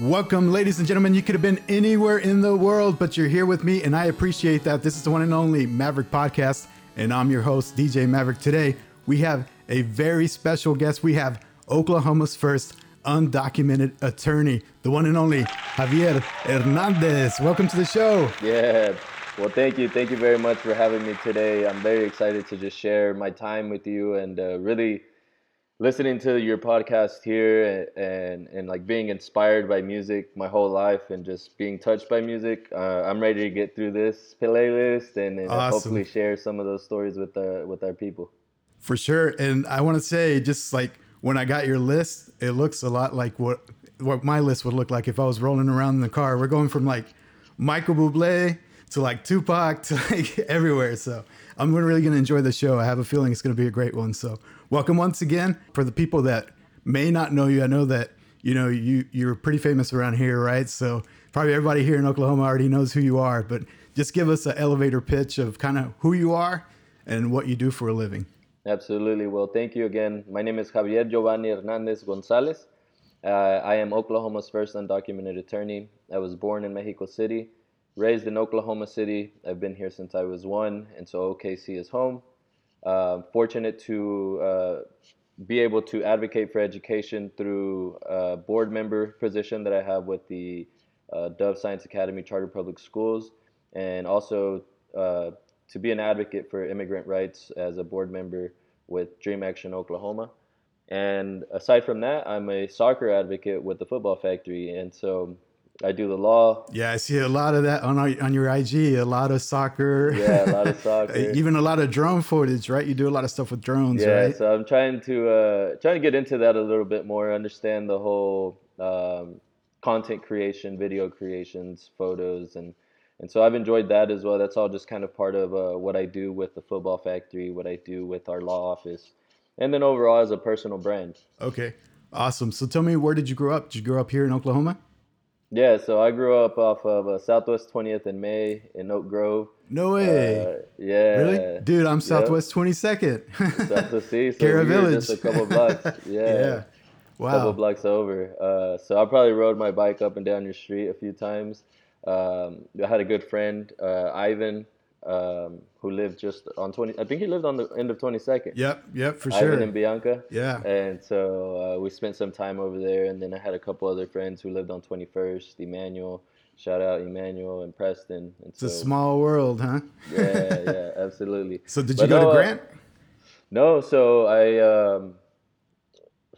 Welcome, ladies and gentlemen. You could have been anywhere in the world, but you're here with me, and I appreciate that. This is the one and only Maverick Podcast, and I'm your host, DJ Maverick. Today, we have a very special guest. We have Oklahoma's first undocumented attorney, the one and only Javier Hernandez. Welcome to the show. Yeah. Well, thank you. Thank you very much for having me today. I'm very excited to just share my time with you and uh, really listening to your podcast here and, and, and like being inspired by music my whole life and just being touched by music. Uh, I'm ready to get through this playlist and, and Awesome. hopefully share some of those stories with uh, with our people. For sure. And I want to say, just like when I got your list, it looks a lot like what what my list would look like if I was rolling around in the car. We're going from like Michael Bublé to like Tupac to like everywhere. So I'm really going to enjoy the show. I have a feeling it's going to be a great one. So welcome once again for the people that may not know you. I know that you know you you're pretty famous around here, right? So probably everybody here in Oklahoma already knows who you are. But just give us an elevator pitch of kind of who you are and what you do for a living. Absolutely. Well, thank you again. My name is Javier Giovanni Hernandez Gonzalez. Uh, I am Oklahoma's first undocumented attorney. I was born in Mexico City, raised in Oklahoma City. I've been here since I was one, and so OKC is home. Uh, fortunate to uh, be able to advocate for education through a board member position that I have with the uh, Dove Science Academy Charter Public Schools, and also uh, to be an advocate for immigrant rights as a board member with Dream Action Oklahoma. And aside from that, I'm a soccer advocate with the Football Factory, and so I do the law. Yeah, I see a lot of that on our, on your IG. A lot of soccer. Yeah, a lot of soccer. Even a lot of drone footage, right? You do a lot of stuff with drones, Yeah, right? so I'm trying to uh, trying to get into that a little bit more, understand the whole um, content creation, video creations, photos, and and so I've enjoyed that as well. That's all just kind of part of uh, what I do with the Football Factory, what I do with our law office, and then overall as a personal brand. Okay, awesome. So tell me, where did you grow up? Did you grow up here in Oklahoma? Yeah, so I grew up off of uh, Southwest 20th and May in Oak Grove. No way. Uh, yeah, really, dude? I'm Southwest Twenty Second. South to see, so Cara Village. just a couple blocks. Yeah. yeah. couple blocks over. Uh, so I probably rode my bike up and down your street a few times. Um, I had a good friend, uh, Ivan, um, who lived just on 20. I think he lived on the end of 22nd. Yep. Yep. For sure. Ivan sure. and Bianca. Yeah. And so uh, we spent some time over there. And then I had a couple other friends who lived on 21st, Emmanuel. Shout out Emmanuel and Preston. And It's so, a small world, huh? yeah, yeah, absolutely. So did you But go no, to uh, Grant? No, so I um,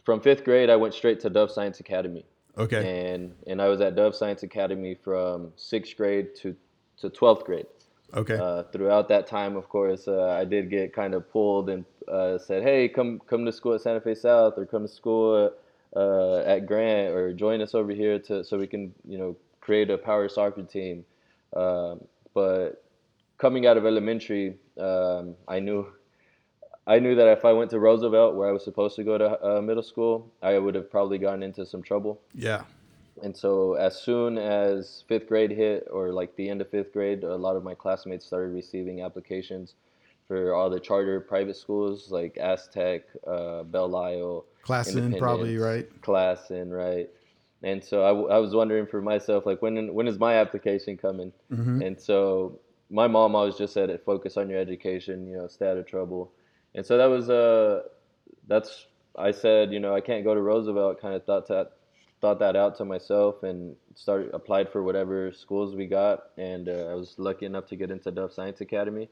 from fifth grade I went straight to Dove Science Academy, Okay. and and I was at Dove Science Academy from sixth grade to to twelfth grade. Okay. Uh, throughout that time, of course, uh, I did get kind of pulled and uh, said, "Hey, come come to school at Santa Fe South, or come to school at, uh, at Grant, or join us over here to so we can you know create a power soccer team." Um, but coming out of elementary, um, I knew I knew that if I went to Roosevelt, where I was supposed to go to uh, middle school, I would have probably gotten into some trouble. yeah. And so, as soon as fifth grade hit, or like the end of fifth grade, a lot of my classmates started receiving applications for all the charter private schools like ASTEC, uh, Belle Isle, Classen, probably, right? Classen, right? And so I, w- I was wondering for myself, like when when is my application coming? Mm-hmm. And so my mom always just said, it focus on your education, you know, stay out of trouble. And so that was uh, that's I said, you know, I can't go to Roosevelt. Kind of thought that thought that out to myself and started applied for whatever schools we got. And uh, I was lucky enough to get into Dove Science Academy.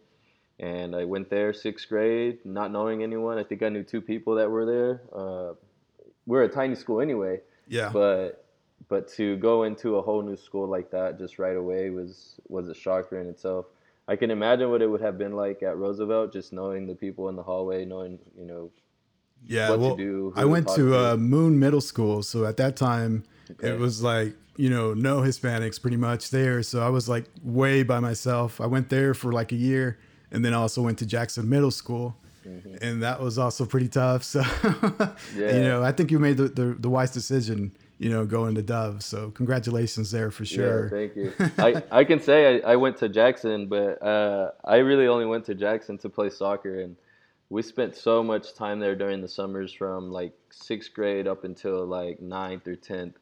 And I went there sixth grade, not knowing anyone. I think I knew two people that were there. Uh, we're a tiny school anyway, Yeah. but but to go into a whole new school like that just right away was was a shocker in itself. I can imagine what it would have been like at Roosevelt, just knowing the people in the hallway, knowing you know yeah. well, do, I went to uh, Moon Middle School, so at that time Okay. it was like you know no Hispanics pretty much there. So I was like way by myself. I went there for like a year, and then I also went to Jackson Middle School. And that was also pretty tough. So, you know, I think you made the, the, the wise decision, you know, going to Dove. So, congratulations there for sure. Yeah, thank you. I, I can say I, I went to Jackson, but uh, I really only went to Jackson to play soccer, and we spent so much time there during the summers from like sixth grade up until like ninth or tenth.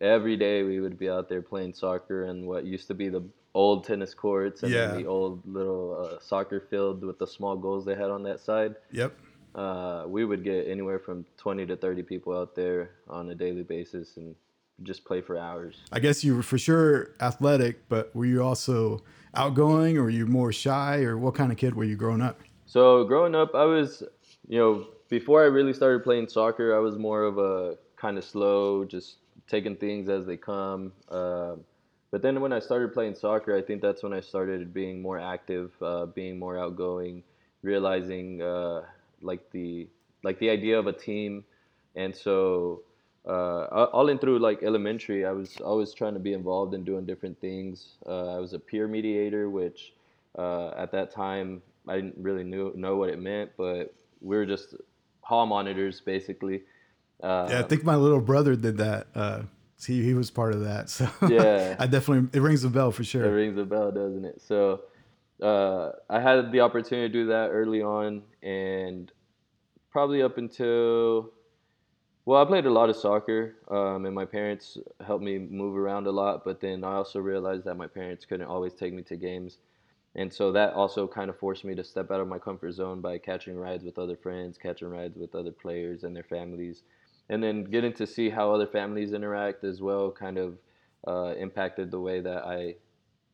every day we would be out there playing soccer and what used to be the old tennis courts and Yeah. the old little uh, soccer field with the small goals they had on that side. Yep. Uh, we would get anywhere from 20 to 30 people out there on a daily basis and just play for hours. I guess you were for sure athletic, but were you also outgoing or were you more shy or what kind of kid were you growing up? So growing up, I was, you know, before I really started playing soccer, I was more of a kind of slow, just taking things as they come. Um but then when I started playing soccer, I think that's when I started being more active, uh, being more outgoing, realizing uh, like the like the idea of a team, and so uh, all in through like elementary, I was always trying to be involved in doing different things. Uh, I was a peer mediator, which uh, at that time I didn't really knew, know what it meant, but we were just hall monitors basically. Uh, Yeah, I think my little brother did that. Uh, he he was part of that, so Yeah. I definitely it rings a bell for sure. It rings a bell, doesn't it? So uh, I had the opportunity to do that early on, and probably up until well, I played a lot of soccer, um, and my parents helped me move around a lot. But then I also realized that my parents couldn't always take me to games, and so that also kind of forced me to step out of my comfort zone by catching rides with other friends, catching rides with other players and their families, and then getting to see how other families interact as well. Kind of uh, impacted the way that I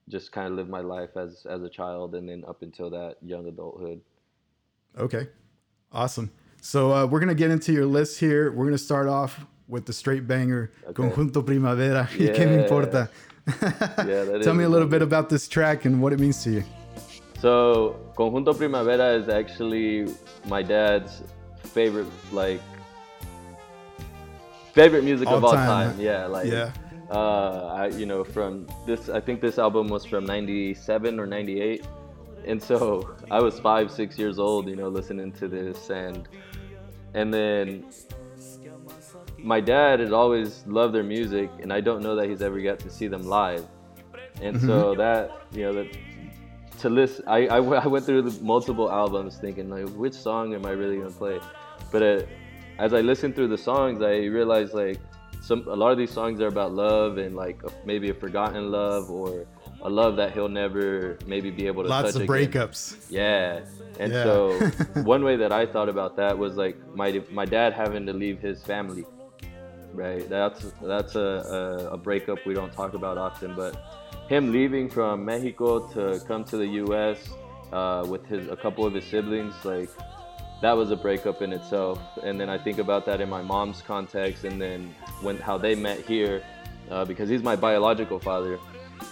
just kind of lived my life as as a child, and then up until that young adulthood. Okay, awesome. So uh, we're gonna get into your list here. We're gonna start off with the straight banger Okay. Conjunto Primavera. ¿Y qué me importa? Yeah, Tell me a little bit about this track and what it means to you. So, Conjunto Primavera is actually my dad's favorite, like, favorite music of All all time, time. Yeah, like, Yeah. uh, I, you know, from this, I think this album was from '97 or '98, and so I was five, six years old, you know, listening to this, and and then my dad has always loved their music, and I don't know that he's ever got to see them live, and so that, you know, that to listen, I went through multiple albums thinking like, which song am I really gonna play? But uh, as I listened through the songs, I realized like some a lot of these songs are about love and like a, maybe a forgotten love or a love that he'll never maybe be able to Lots touch of again. breakups. Yeah. And Yeah. so one way that I thought about that was like my my dad having to leave his family. Right. That's that's a, a, a breakup we don't talk about often, but him leaving from Mexico to come to the US uh, with his a couple of his siblings, like that was a breakup in itself. And then I think about that in my mom's context and then when how they met here, uh, because he's my biological father.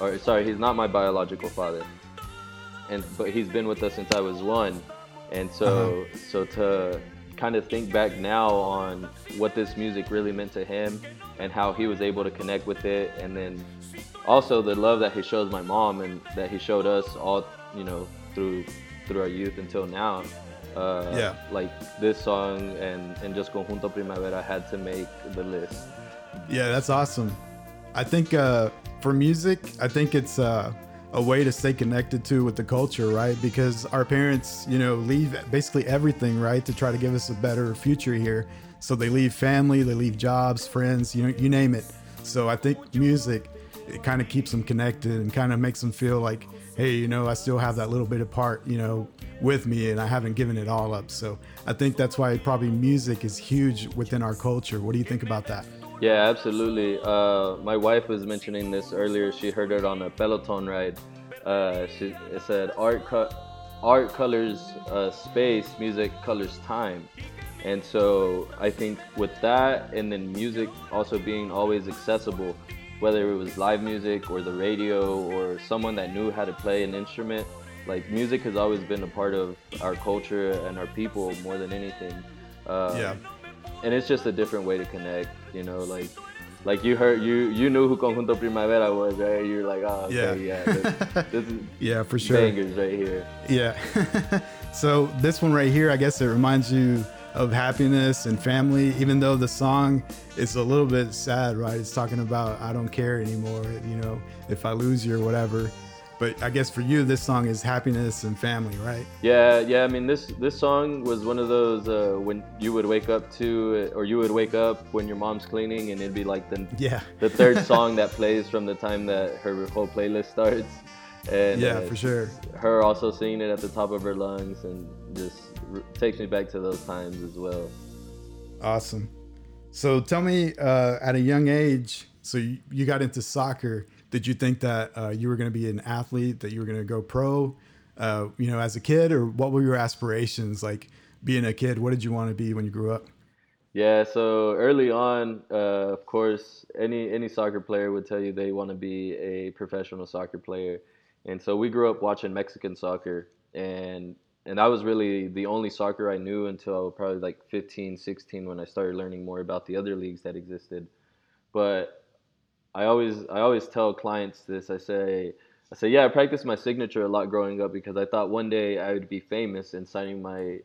Or sorry, he's not my biological father and but he's been with us since I was one, and so so to kind of think back now on what this music really meant to him and how he was able to connect with it, and then also the love that he shows my mom and that he showed us all you know through through our youth until now. Uh, Yeah. Like this song and and just Conjunto Primavera had to make the list. Yeah, that's awesome. I think uh, for music, I think it's uh, a way to stay connected to with the culture, right? Because our parents, you know, leave basically everything, right, to try to give us a better future here. So they leave family, they leave jobs, friends, you know, you name it. So I think music, it kind of keeps them connected and kind of makes them feel like, hey, you know, I still have that little bit of part, you know, with me, and I haven't given it all up. So I think that's why probably music is huge within our culture. What do you think about that? Yeah, absolutely. Uh, my wife was mentioning this earlier. She heard it on a Peloton ride. Uh, she it said art co- art colors uh, space, music colors time, and so I think with that, and then music also being always accessible, whether it was live music or the radio or someone that knew how to play an instrument, like music has always been a part of our culture and our people more than anything. Uh, Yeah. and it's just a different way to connect you know like like you heard you you knew who conjunto primavera was right you're like oh okay, Yeah. yeah, this, this is Yeah, for sure. bangers right here Yeah. so this one right here, I guess it reminds you of happiness and family, even though the song is a little bit sad, right? It's talking about I don't care anymore, you know, if I lose you or whatever. But I guess for you, this song is happiness and family, right? Yeah, yeah. I mean, this this song was one of those uh, when you would wake up to, or you would wake up when your mom's cleaning, and it'd be like the yeah the third song that plays from the time that her whole playlist starts. And yeah, uh, for sure. Her also singing it at the top of her lungs, and just r- takes me back to those times as well. Awesome. So tell me, uh, at a young age, so you, you got into soccer did you think that uh, you were going to be an athlete, that you were going to go pro, uh, you know, as a kid, or what were your aspirations? Like being a kid, what did you want to be when you grew up? Yeah, so early on, uh, of course, any any soccer player would tell you they want to be a professional soccer player, and so we grew up watching Mexican soccer, and and that was really the only soccer I knew until I probably like 15, 16 when I started learning more about the other leagues that existed. But I always I always tell clients this. I say I say yeah, I practiced my signature a lot growing up because I thought one day I would be famous and signing my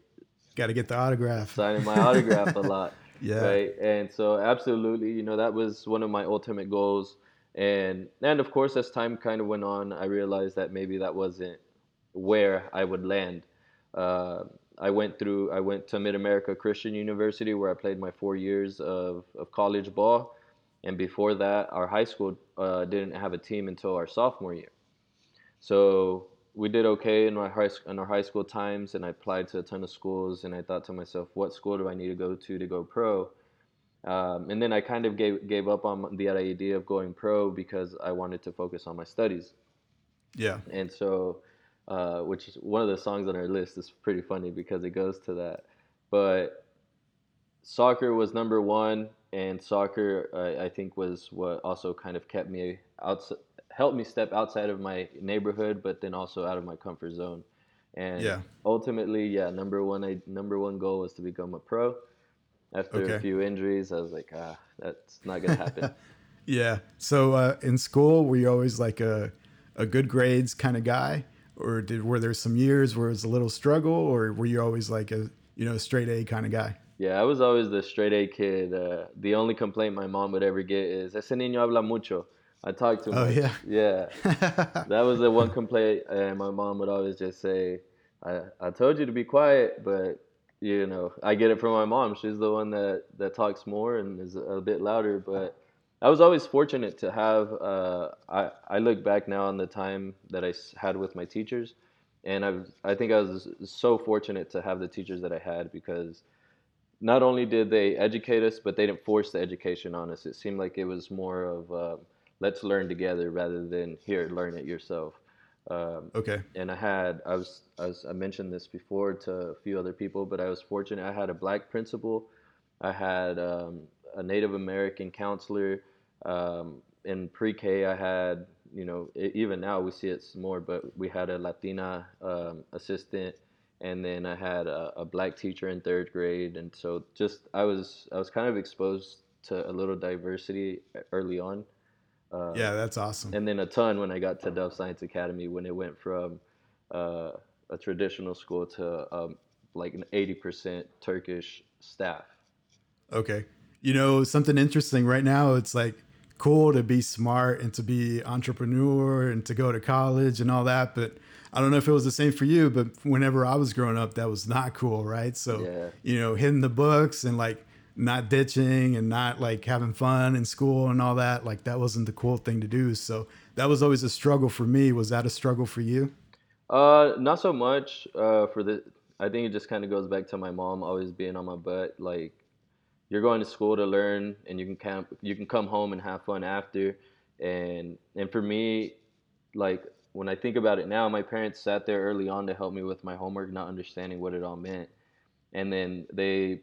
got to get the autograph. Signing my autograph a lot. Yeah. Right. And so absolutely, you know, that was one of my ultimate goals. And and of course as time kind of went on, I realized that maybe that wasn't where I would land. Uh, I went through I went to Mid America Christian University where I played my four years of, of college ball and before that, our high school uh, didn't have a team until our sophomore year. So we did okay in our high in our high school times, and I applied to a ton of schools. And I thought to myself, what school do I need to go to to go pro? Um, and then I kind of gave gave up on the idea of going pro because I wanted to focus on my studies. Yeah. And so, uh, which is one of the songs on our list is pretty funny because it goes to that. But soccer was number one and soccer I, I think was what also kind of kept me out helped me step outside of my neighborhood but then also out of my comfort zone. And yeah. ultimately yeah number one I, number one goal was to become a pro. After okay. a few injuries i was like ah that's not gonna happen. Yeah. So uh, in school were you always like a, a good grades kind of guy? Or did were there some years where it was a little struggle or were you always like a you know straight a kind of guy yeah, I was always the straight A kid. Uh, the only complaint my mom would ever get is, ese niño habla mucho. I talk too oh, much. Oh, yeah? Yeah. that was the one complaint. And my mom would always just say, I, I told you to be quiet, but, you know, I get it from my mom. She's the one that, that talks more and is a bit louder. But I was always fortunate to have, uh, I, I look back now on the time that I had with my teachers. And I've, I think I was so fortunate to have the teachers that I had because – not only did they educate us, but they didn't force the education on us. It seemed like it was more of uh, let's learn together rather than here learn it yourself. Um, okay. And I had I was, I was I mentioned this before to a few other people, but I was fortunate. I had a black principal. I had um, a Native American counselor. Um, in pre-K, I had you know even now we see it more, but we had a Latina um, assistant and then I had a, a, black teacher in third grade, and so just I was I was kind of exposed to a little diversity early on. Uh, yeah, that's awesome. And then a ton when I got to Dove Science Academy when it went from uh, a traditional school to um, like an eighty percent Turkish staff. Okay, you know something interesting right now. It's like cool to be smart and to be entrepreneur and to go to college and all that, but I don't know if it was the same for you, but whenever I was growing up, that was not cool, right? So, yeah. you know, hitting the books and like not ditching and not like having fun in school and all that, like that wasn't the cool thing to do. So that was always a struggle for me. Was that a struggle for you? Uh, not so much. Uh, for the, I think it just kind of goes back to my mom always being on my butt. Like, you're going to school to learn, and you can camp, you can come home and have fun after. And and for me, like when I think about it now, my parents sat there early on to help me with my homework, not understanding what it all meant, and then they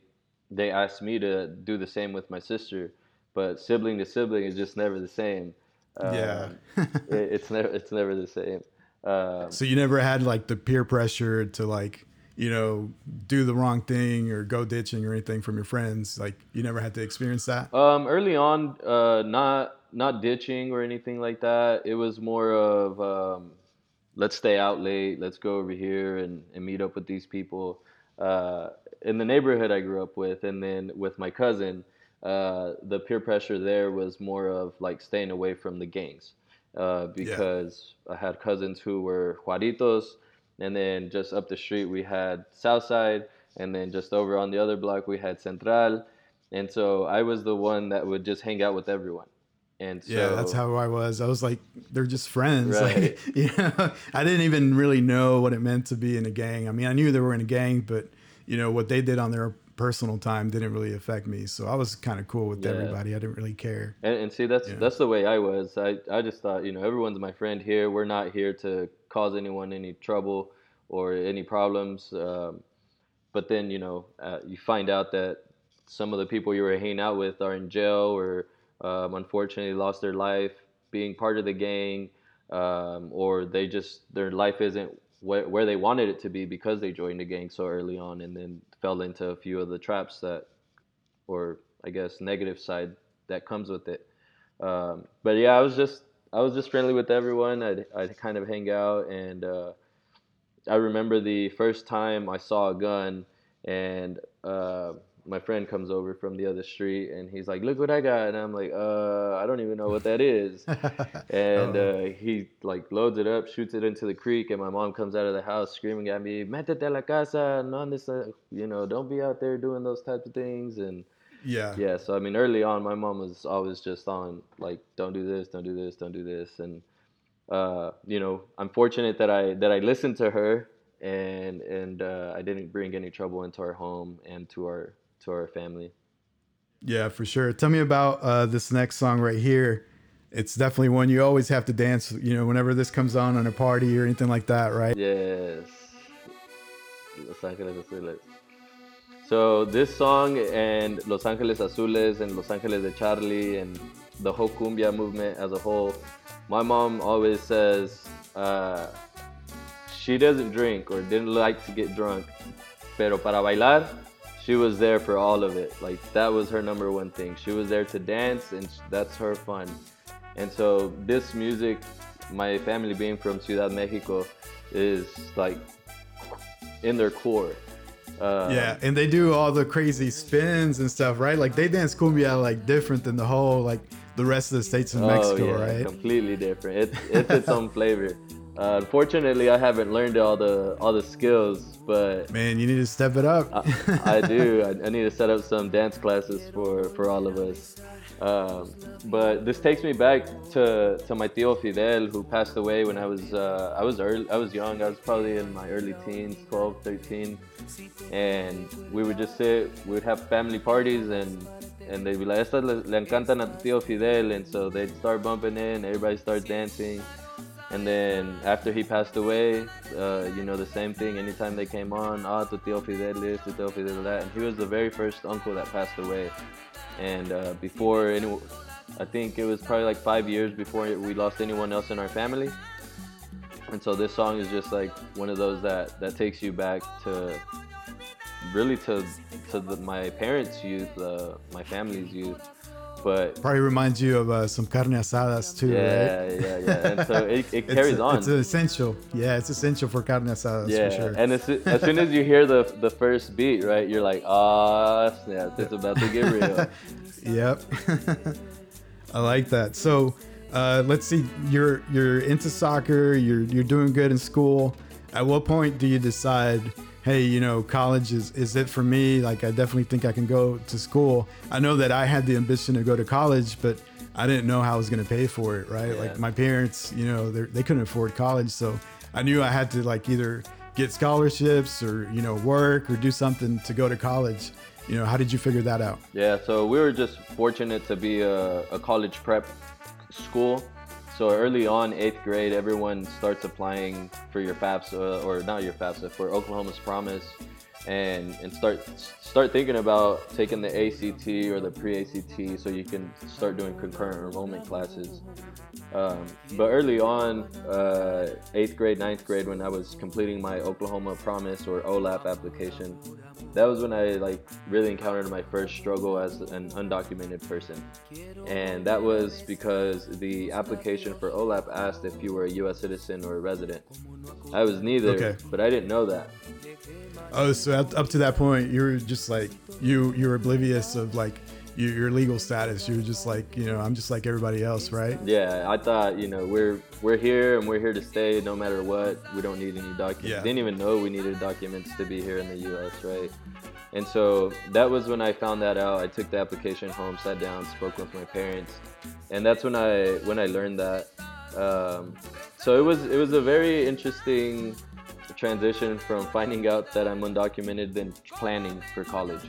they asked me to do the same with my sister, but sibling to sibling is just never the same. Yeah, um, it, it's never it's never the same. Um, so you never had like the peer pressure to like you know do the wrong thing or go ditching or anything from your friends. Like you never had to experience that. Um, early on, uh, not not ditching or anything like that. It was more of um, let's stay out late, let's go over here and, and meet up with these people. Uh, in the neighborhood I grew up with, and then with my cousin, uh, the peer pressure there was more of like staying away from the gangs. uh, because I had cousins who were Juaritos, and then just up the street we had Southside, and then just over on the other block we had Central, and so I was the one that would just hang out with everyone. And so, yeah, that's how I was. I was like, they're just friends. Right. Like, you know, I didn't even really know what it meant to be in a gang. I mean, I knew they were in a gang, but you know what they did on their personal time didn't really affect me. So I was kind of cool with Yeah. everybody. I didn't really care. And, and see, that's Yeah. that's the way I was. I, I just thought, you know, everyone's my friend here. We're not here to cause anyone any trouble or any problems. Um, but then, you know, uh, you find out that some of the people you were hanging out with are in jail or um, unfortunately lost their life being part of the gang, um, or they just their life isn't where, where they wanted it to be because they joined the gang so early on and then fell into a few of the traps that or I guess negative side that comes with it. Um, but yeah, I was just I was just friendly with everyone. I'd I'd kind of hang out, and uh, I remember the first time I saw a gun, and uh, my friend comes over from the other street, and he's like, "Look what I got," and I'm like, "Uh, I don't even know what that is." And Uh-oh. uh, he like loads it up, shoots it into the creek, and my mom comes out of the house screaming at me, "Métete a la casa, no andes, a-" you know, don't be out there doing those types of things." And yeah. yeah, so I mean, early on, my mom was always just on like, "Don't do this, don't do this, don't do this," and uh, you know, I'm fortunate that I that I listened to her, and and uh, I didn't bring any trouble into our home and to our to our family. Yeah, for sure. Tell me about uh, this next song right here. It's definitely one you always have to dance. You know, whenever this comes on on a party or anything like that, right? Yes. Los Ángeles Azules. So this song and Los Ángeles Azules and Los Ángeles de Charlie and the whole cumbia movement as a whole, my mom always says uh, she doesn't drink or didn't like to get drunk, pero para bailar, she was there for all of it. Like that was her number one thing. She was there to dance and that's her fun. And so this music, my family being from Ciudad Mexico, is like in their core. Uh, Yeah, and they do all the crazy spins and stuff, right? Like they dance cumbia like different than the whole like the rest of the states in Oh, Mexico, yeah, right? Completely different. It, it's its own flavor. Uh, unfortunately, I haven't learned all the all the skills, but Man, you need to step it up. I, I do. I, I need to set up some dance classes for for all of us. Um, but this takes me back to, to my tío Fidel, who passed away when I was uh, I was early, I was young. I was probably in my early teens, 12, 13, and we would just sit. We would have family parties, and and they'd be like, "Estas le, le encantan a tu tío Fidel," and so they'd start bumping in. Everybody starts dancing. And then after he passed away, uh, you know, the same thing. Anytime they came on, ah, tu tío Fidel tu tío Fidel that. And he was the very first uncle that passed away. And uh, before any, I think it was probably like five years before we lost anyone else in our family. And so this song is just like one of those that, that takes you back to really to to the, my parents' youth, uh, my family's youth. But Probably reminds you of uh, some carne asadas too, yeah, right? yeah, yeah. Yeah. And so it, it It's- carries on. It's essential. Yeah, it's essential for carne asadas Yeah, for sure. and as, as soon as you hear the the first beat, right, you're like, ah, snap, it's about to get real. Yep. I like that. So, uh, let's see. You're you're into soccer. You're you're doing good in school. At what point do you decide, hey, you know, college is is it for me? Like, I definitely think I can go to school. I know that I had the ambition to go to college, but I didn't know how I was going to pay for it. Right? Yeah. Like my parents, you know, they're- couldn't afford college, so I knew I had to like either get scholarships or you know work or do something to go to college. You know, how did you figure that out? Yeah, so we were just fortunate to be a, a college prep school. So early on, eighth grade, everyone starts applying for your FAFSA, or not your FAFSA, for Oklahoma's Promise, and and start start thinking about taking the ACT or the pre-ACT, so you can start doing concurrent enrollment classes. Um, but early on, uh, eighth grade, ninth grade, when I was completing my Oklahoma Promise or OHLAP application, that was when I like really encountered my first struggle as an undocumented person, and that was because the application for OHLAP asked if you were a U.S. citizen or a resident. I was neither, Okay. but I didn't know that. Oh, so up, up to that point, you were just like you you were oblivious of like your, your legal status. You were just like, you know, I'm just like everybody else, right? Yeah, I thought, you know, we're we're here and we're here to stay no matter what. We don't need any documents. Yeah. Didn't even know we needed documents to be here in the U.S. Right? And so that was when I found that out. I took the application home, sat down, spoke with my parents, and that's when I when I learned that. Um, so it was it was a very interesting transition from finding out that I'm undocumented than planning for college.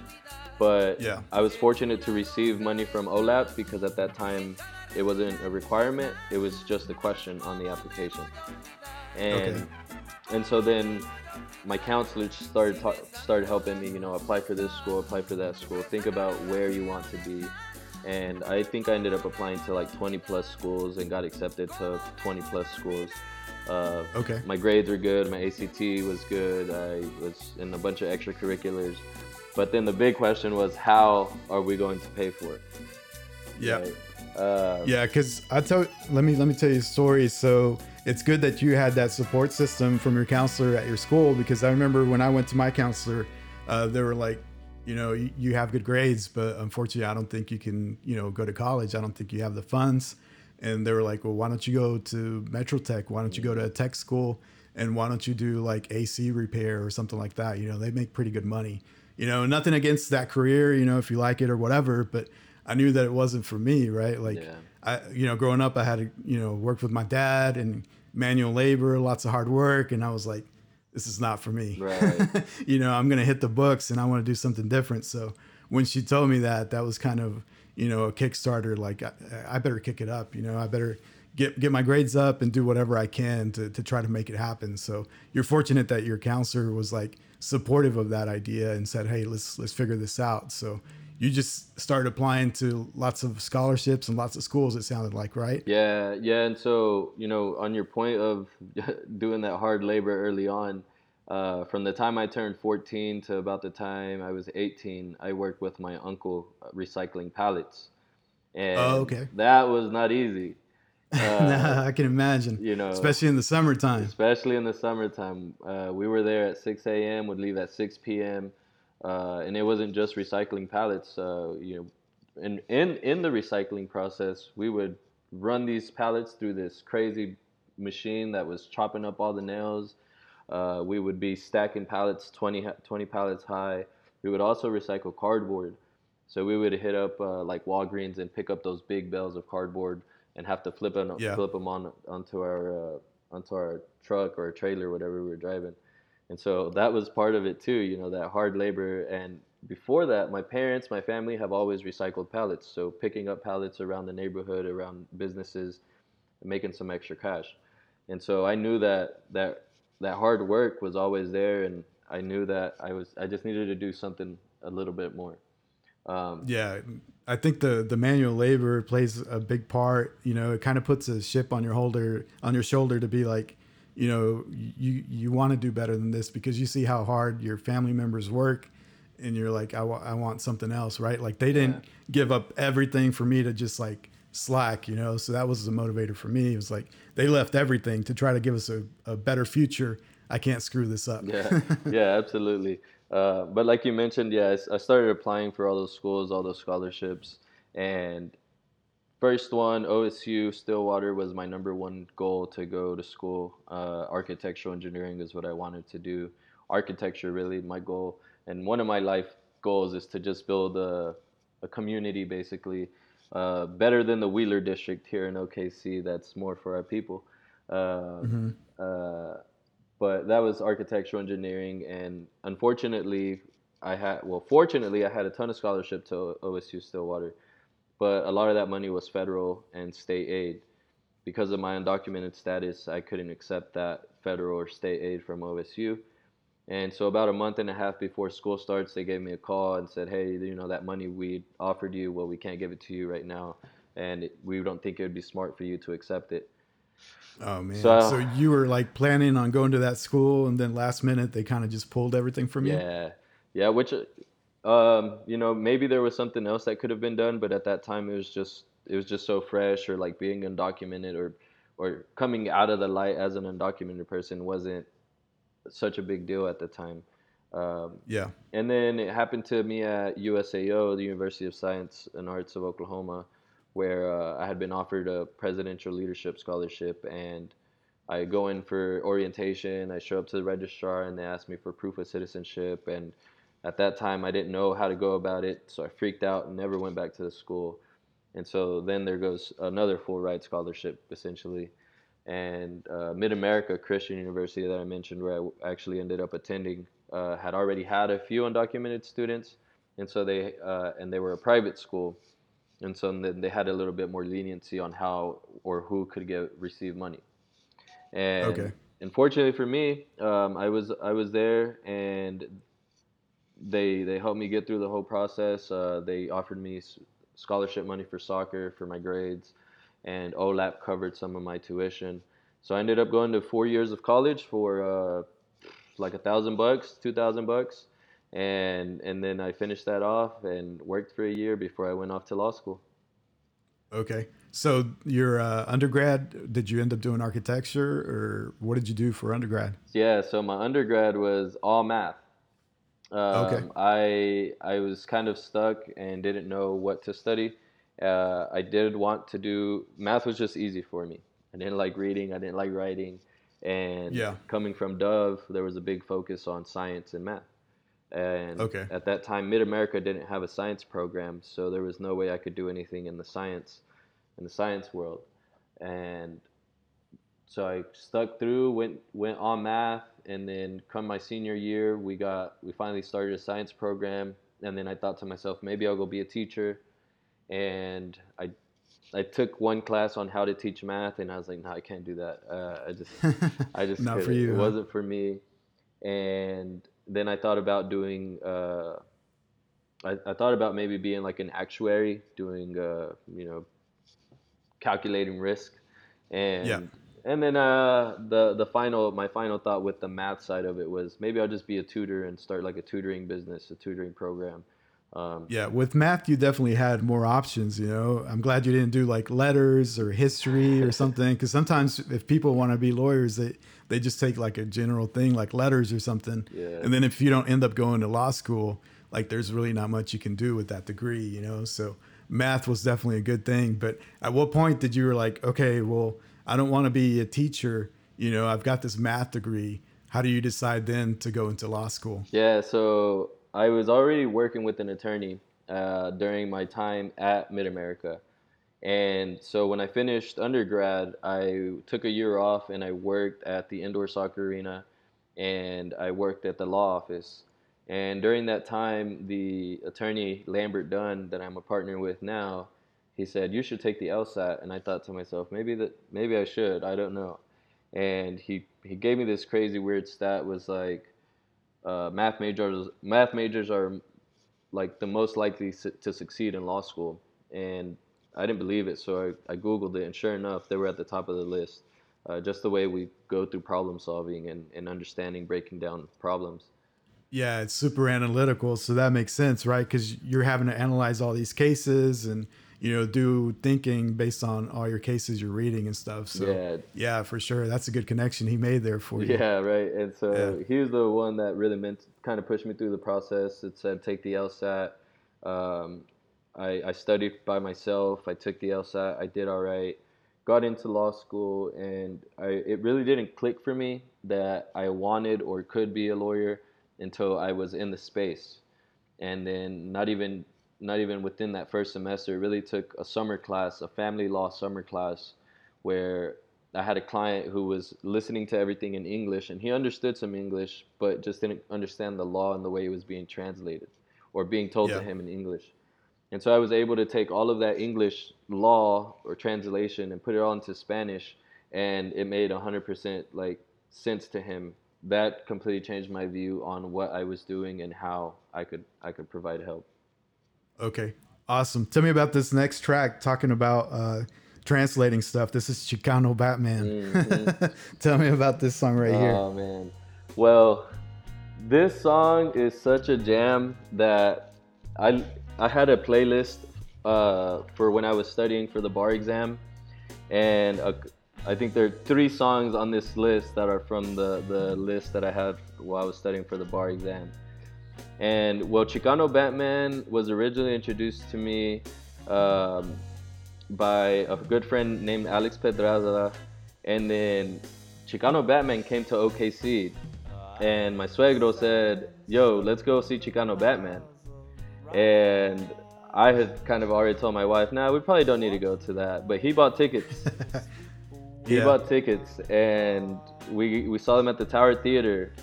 But Yeah. I was fortunate to receive money from OHLAP because at that time it wasn't a requirement; it was just a question on the application. And Okay. and so then my counselor started ta- started helping me. You know, apply for this school, apply for that school. Think about where you want to be. And I think I ended up applying to like 20 plus schools and got accepted to 20 plus schools. Uh, Okay. my grades were good. My ACT was good. I was in a bunch of extracurriculars. But then the big question was, how are we going to pay for it? Yeah. right? Uh, Yeah, because I tell let me let me tell you a story. So it's good that you had that support system from your counselor at your school because I remember when I went to my counselor, uh, they were like, you know, you, you have good grades, but unfortunately, I don't think you can, you know, go to college. I don't think you have the funds. And they were like, well, why don't you go to Metro Tech? Why don't you go to a tech school? And why don't you do like AC repair or something like that? You know, they make pretty good money. You know, nothing against that career, you know, if you like it or whatever, but I knew that it wasn't for me, right? Like, Yeah. I, you know, growing up, I had to, you know, worked with my dad and manual labor, lots of hard work. And I was like, this is not for me. Right. you know, I'm going to hit the books and I want to do something different. So when she told me that, that was kind of, you know, a Kickstarter. Like, I, I better kick it up. You know, I better get, get my grades up and do whatever I can to, to try to make it happen. So you're fortunate that your counselor was like supportive of that idea and said, Hey, let's, let's figure this out. So you just started applying to lots of scholarships and lots of schools. It sounded like, right? Yeah, yeah, and so you know, on your point of doing that hard labor early on, uh, from the time I turned 14 to about the time I was 18, I worked with my uncle uh, recycling pallets, and Oh, okay. that was not easy. Uh, I can imagine, you know, especially in the summertime. especially in the summertime. Uh, we were there at 6 a.m. Would leave at 6 p.m. Uh, and it wasn't just recycling pallets. Uh, you know, in in in the recycling process, we would run these pallets through this crazy machine that was chopping up all the nails. Uh, we would be stacking pallets 20, 20 pallets high. We would also recycle cardboard. So we would hit up uh, like Walgreens and pick up those big bales of cardboard and have to flip them Yeah. flip them on onto our uh, onto our truck or trailer, whatever we were driving. And so that was part of it too, you know, that hard labor. And before that, my parents, my family have always recycled pallets. So picking up pallets around the neighborhood, around businesses, and making some extra cash. And so I knew that that that hard work was always there, and I knew that I was I just needed to do something a little bit more. Um, Yeah, I think the the manual labor plays a big part. You know, it kind of puts a chip on your holder on your shoulder to be like, you know, you you want to do better than this because you see how hard your family members work, and you're like, I, wa- I want something else, right? Like they didn't give up everything for me to just like slack, you know. So that was the motivator for me. It was like they left everything to try to give us a, a better future. I can't screw this up. yeah, yeah, absolutely. Uh, but like you mentioned, yeah, I started applying for all those schools, all those scholarships, and first one, OSU Stillwater, was my number one goal to go to school. Uh, architectural engineering is what I wanted to do. Architecture, really, my goal, and one of my life goals is to just build a, a community, basically, uh, better than the Wheeler District here in OKC. That's more for our people. Uh, uh, but that was architectural engineering and unfortunately i had well fortunately i had a ton of scholarship to osu stillwater but a lot of that money was federal and state aid because of my undocumented status i couldn't accept that federal or state aid from osu and so about a month and a half before school starts they gave me a call and said hey you know that money we offered you well we can't give it to you right now and it, we don't think it would be smart for you to accept it Oh man! So- So, you were like planning on going to that school, and then last minute they kind of just pulled everything from you. Yeah, yeah. Which, um, you know, maybe there was something else that could have been done, but at that time it was just it was just so fresh, or like being undocumented, or or coming out of the light as an undocumented person wasn't such a big deal at the time. Um, Yeah. and then it happened to me at USAO, the University of Science and Arts of Oklahoma, where uh, I had been offered a presidential leadership scholarship. And I go in for orientation. I show up to the registrar, and they ask me for proof of citizenship. And at that time, I didn't know how to go about it, so I freaked out and never went back to the school. And so then there goes another full ride scholarship, essentially. And uh, Mid America Christian University that I mentioned, where I actually ended up attending, uh, had already had a few undocumented students, and so they uh, and they were a private school, and so then they had a little bit more leniency on how or who could get receive money. And Okay. unfortunately for me, um, I was I was there and they they helped me get through the whole process. Uh, they offered me scholarship money for soccer for my grades, and OHLAP covered some of my tuition. So I ended up going to four years of college for uh, like a thousand bucks, two thousand bucks, and and then I finished that off and worked for a year before I went off to law school. Okay. So your uh, undergrad, did you end up doing architecture or what did you do for undergrad? Yeah, so my undergrad was all math. Um, Okay. I I was kind of stuck and didn't know what to study. Uh, I did want to do math was just easy for me. I didn't like reading. I didn't like writing, and Yeah. coming from Dove, there was a big focus on science and math. And Okay. at that time, Mid America didn't have a science program, so there was no way I could do anything in the science, in the science world. And so I stuck through, went went on math, and then come my senior year, we got we finally started a science program, and then I thought to myself, maybe I'll go be a teacher, and I I took one class on how to teach math, and I was like, no, I can't do that. Uh, I just I just Not for couldn't. you, It huh? wasn't for me, and then I thought about doing. Uh, I, I thought about maybe being like an actuary, doing uh, you know, calculating risk, and Yeah. and then uh, the the final my final thought with the math side of it was maybe I'll just be a tutor and start like a tutoring business, a tutoring program. Um, Yeah, with math, you definitely had more options. You know, I'm glad you didn't do like letters or history or something. Because sometimes if people want to be lawyers, they they just take like a general thing like letters or something. Yeah. And then if you don't end up going to law school, like there's really not much you can do with that degree. You know, so math was definitely a good thing. But at what point did you were like, okay, well, I don't want to be a teacher. You know, I've got this math degree. How do you decide then to go into law school? Yeah, so I was already working with an attorney uh, during my time at Mid America. And so when I finished undergrad, I took a year off and I worked at the indoor soccer arena and I worked at the law office. And during that time, the attorney Lambert Dunn, that I'm a partner with now, he said, "You should take the LSAT." And I thought to myself, maybe that maybe I should. I don't know. And he he gave me this crazy weird stat was like uh, math majors math majors are like the most likely su- to succeed in law school and i didn't believe it so I, I googled it and sure enough they were at the top of the list uh, just the way we go through problem solving and, and understanding breaking down problems Yeah, it's super analytical, so that makes sense, right? Because you're having to analyze all these cases and you know do thinking based on all your cases you're reading and stuff. So Yeah. yeah, for sure, that's a good connection he made there for you. yeah right and so Yeah. he was the one that really meant kind of pushed me through the process it said take the lsat um, I, I studied by myself i took the lsat i did all right got into law school and I, it really didn't click for me that I wanted or could be a lawyer until I was in the space. And then not even not even within that first semester, it really took a summer class, a family law summer class where I had a client who was listening to everything in English and he understood some English but just didn't understand the law and the way it was being translated or being told Yeah. to him in English. And so I was able to take all of that English law or translation and put it all into Spanish, and it made 100% like sense to him. That completely changed my view on what I was doing and how I could I could provide help. Okay, awesome. Tell me about this next track talking about uh, translating stuff. This is Chicano Batman. Tell me about this song right here. Oh man. Well, this song is such a jam that I I had a playlist uh, for when I was studying for the bar exam, and a, I think there are three songs on this list that are from the, the list that I had while I was studying for the bar exam. And well, Chicano Batman was originally introduced to me um, by a good friend named Alex Pedraza, and then Chicano Batman came to OKC, and my suegro said, "Yo, let's go see Chicano Batman," and I had kind of already told my wife, "Nah, we probably don't need to go to that," but he bought tickets. he Yeah. bought tickets, and we we saw them at the Tower Theater,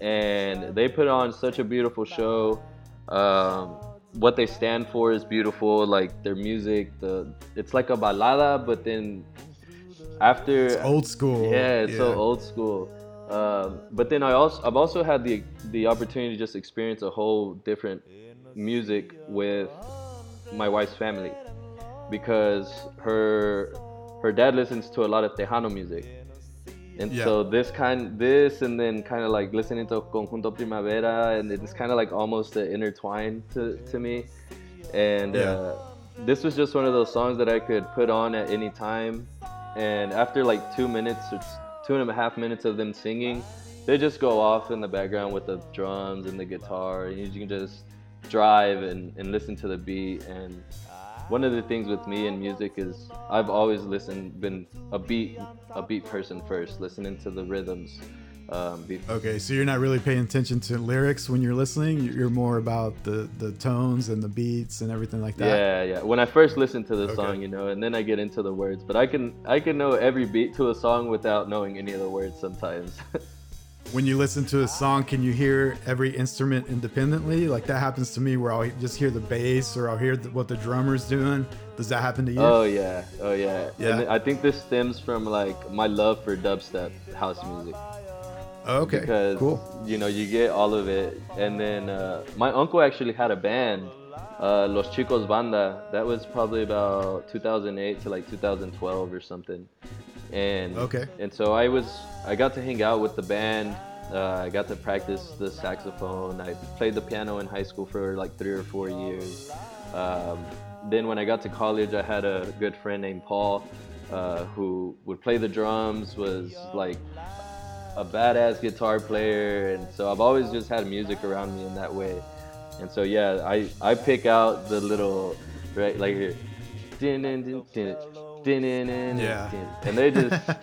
and they put on such a beautiful show. Um, what they stand for is beautiful, like their music. The it's like a balada, but then after Old school. yeah, it's so old school. Um, but then I also I've also had the the opportunity to just experience a whole different music with my wife's family because her her dad listens to a lot of Tejano music. And Yeah. so this kind this and then kind of like listening to Conjunto Primavera and it's kind of like almost uh, intertwined to, to me. And Yeah. uh, this was just one of those songs that I could put on at any time. And after like two minutes or two and a half minutes of them singing, they just go off in the background with the drums and the guitar, and you can just drive and, and listen to the beat. And one of the things with me and music is I've always listened, been a beat, a beat person first, listening to the rhythms. Um, Okay, so you're not really paying attention to lyrics when you're listening. You're more about the the tones and the beats and everything like that. Yeah, yeah. When I first listen to the Okay. song, you know, and then I get into the words, but I can I can know every beat to a song without knowing any of the words sometimes. When you listen to a song, can you hear every instrument independently? Like that happens to me, where I'll just hear the bass or I'll hear the, what the drummer's doing. Does that happen to you? oh yeah, oh yeah. Yeah. And I think this stems from like my love for dubstep house music okay, because cool. you know you get all of it, and then uh, my uncle actually had a band, uh, Los Chicos Banda. That was probably about 2008 to like 2012 or something. And Okay. and so I was I got to hang out with the band. Uh, I got to practice the saxophone. I played the piano in high school for like three or four years. Um, then when I got to college, I had a good friend named Paul uh, who would play the drums. Was like a badass guitar player, and so I've always just had music around me in that way. And so yeah, I I pick out the little right like here, din din din Yeah. and they just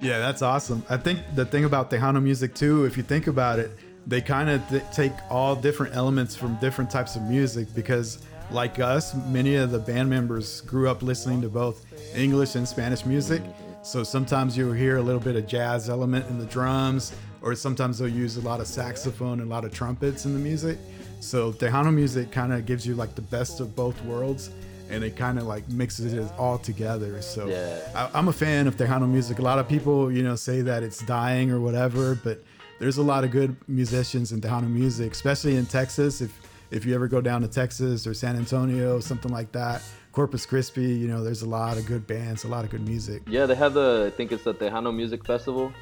Yeah, that's awesome. I think the thing about Tejano music too, if you think about it, they kind of th- take all different elements from different types of music because, like us, many of the band members grew up listening to both English and Spanish music. Mm-hmm. So sometimes you'll hear a little bit of jazz element in the drums, or sometimes they'll use a lot of saxophone and a lot of trumpets in the music. So Tejano music kind of gives you like the best of both worlds, and it kind of like mixes it all together. So Yeah. I, I'm a fan of Tejano music. A lot of people, you know, say that it's dying or whatever, but there's a lot of good musicians in Tejano music, especially in Texas. If if you ever go down to Texas or San Antonio, something like that, Corpus Christi, you know, there's a lot of good bands, a lot of good music. yeah they have the I think it's the Tejano Music Festival,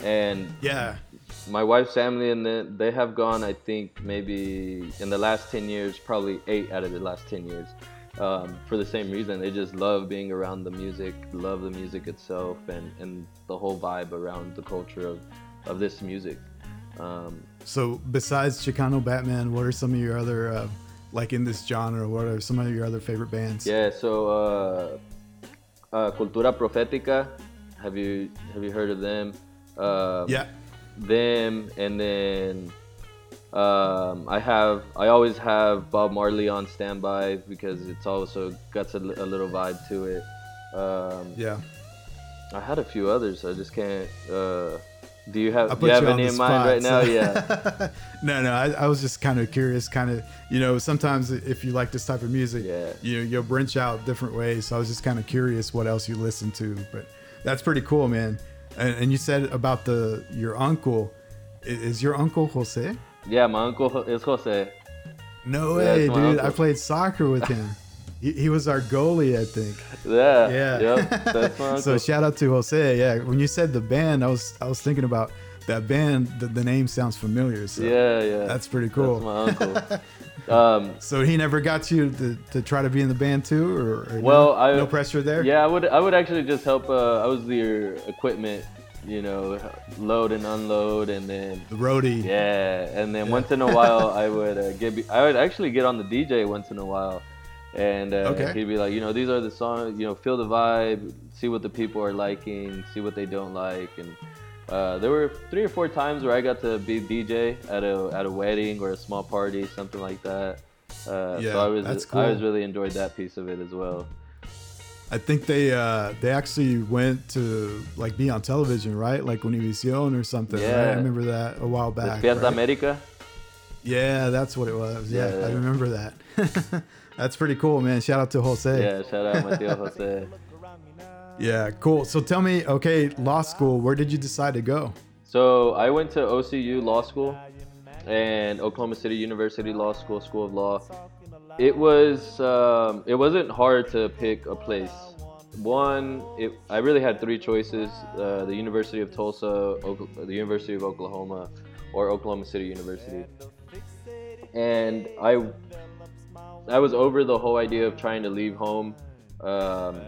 and Yeah, my wife's family and they have gone I think maybe in the last 10 years probably eight out of the last 10 years um, for the same reason they just love being around the music love the music itself and, and the whole vibe around the culture of, of this music um, So besides Chicano Batman, what are some of your other uh, like in this genre? What are some of your other favorite bands? yeah so uh, uh, Cultura Profética have you have you heard of them um, Yeah. them and then um, I have I always have Bob Marley on standby because it's also got a, a little vibe to it. Um, Yeah. I had a few others. I just can't. Uh, do you have do you have you any in mind spot, right now? Yeah. no, no. I, I was just kind of curious, kind of, you know, sometimes if you like this type of music, Yeah. you know, you'll branch out different ways. So I was just kind of curious what else you listen to, but that's pretty cool, man. And, and you said about the your uncle. Is your uncle Jose? Yeah, my uncle is Jose. No Yeah, way, dude. I played soccer with him. he, he was our goalie, I think. Yeah. Yeah. Yep. That's my uncle. so shout out to Jose. Yeah, when you said the band, I was I was thinking about that band. The, the name sounds familiar. So yeah, yeah. that's pretty cool. That's my uncle. Um, So he never got you to, to try to be in the band too, or, or Well, no, I- no pressure there. Yeah, I would. I would actually just help. Uh, I was the equipment, you know, load and unload, and then the roadie. yeah, and then once in a while I would uh, get. I would actually get on the DJ once in a while, and uh, Okay. he'd be like, you know, these are the songs. You know, feel the vibe, see what the people are liking, see what they don't like, and. Uh, there were three or four times where I got to be DJ at a at a wedding or a small party, something like that. Uh, Yeah, so I was that's I was really enjoyed that piece of it as well. I think they uh, they actually went to like be on television, right? Like Univision or something. Right? Yeah. I remember that a while back. Fiesta right? America. Yeah, that's what it was. Yeah, Yeah, I remember that. that's pretty cool, man. Shout out to Jose. Yeah, shout out Mateo Jose. Yeah, cool. So tell me, okay, law school. Where did you decide to go? So I went to OCU Law School and Oklahoma City University Law School, School of Law. It was um, it wasn't hard to pick a place. One, it, I really had three choices: uh, the University of Tulsa, Okla- the University of Oklahoma, or Oklahoma City University. And I I was over the whole idea of trying to leave home. Um,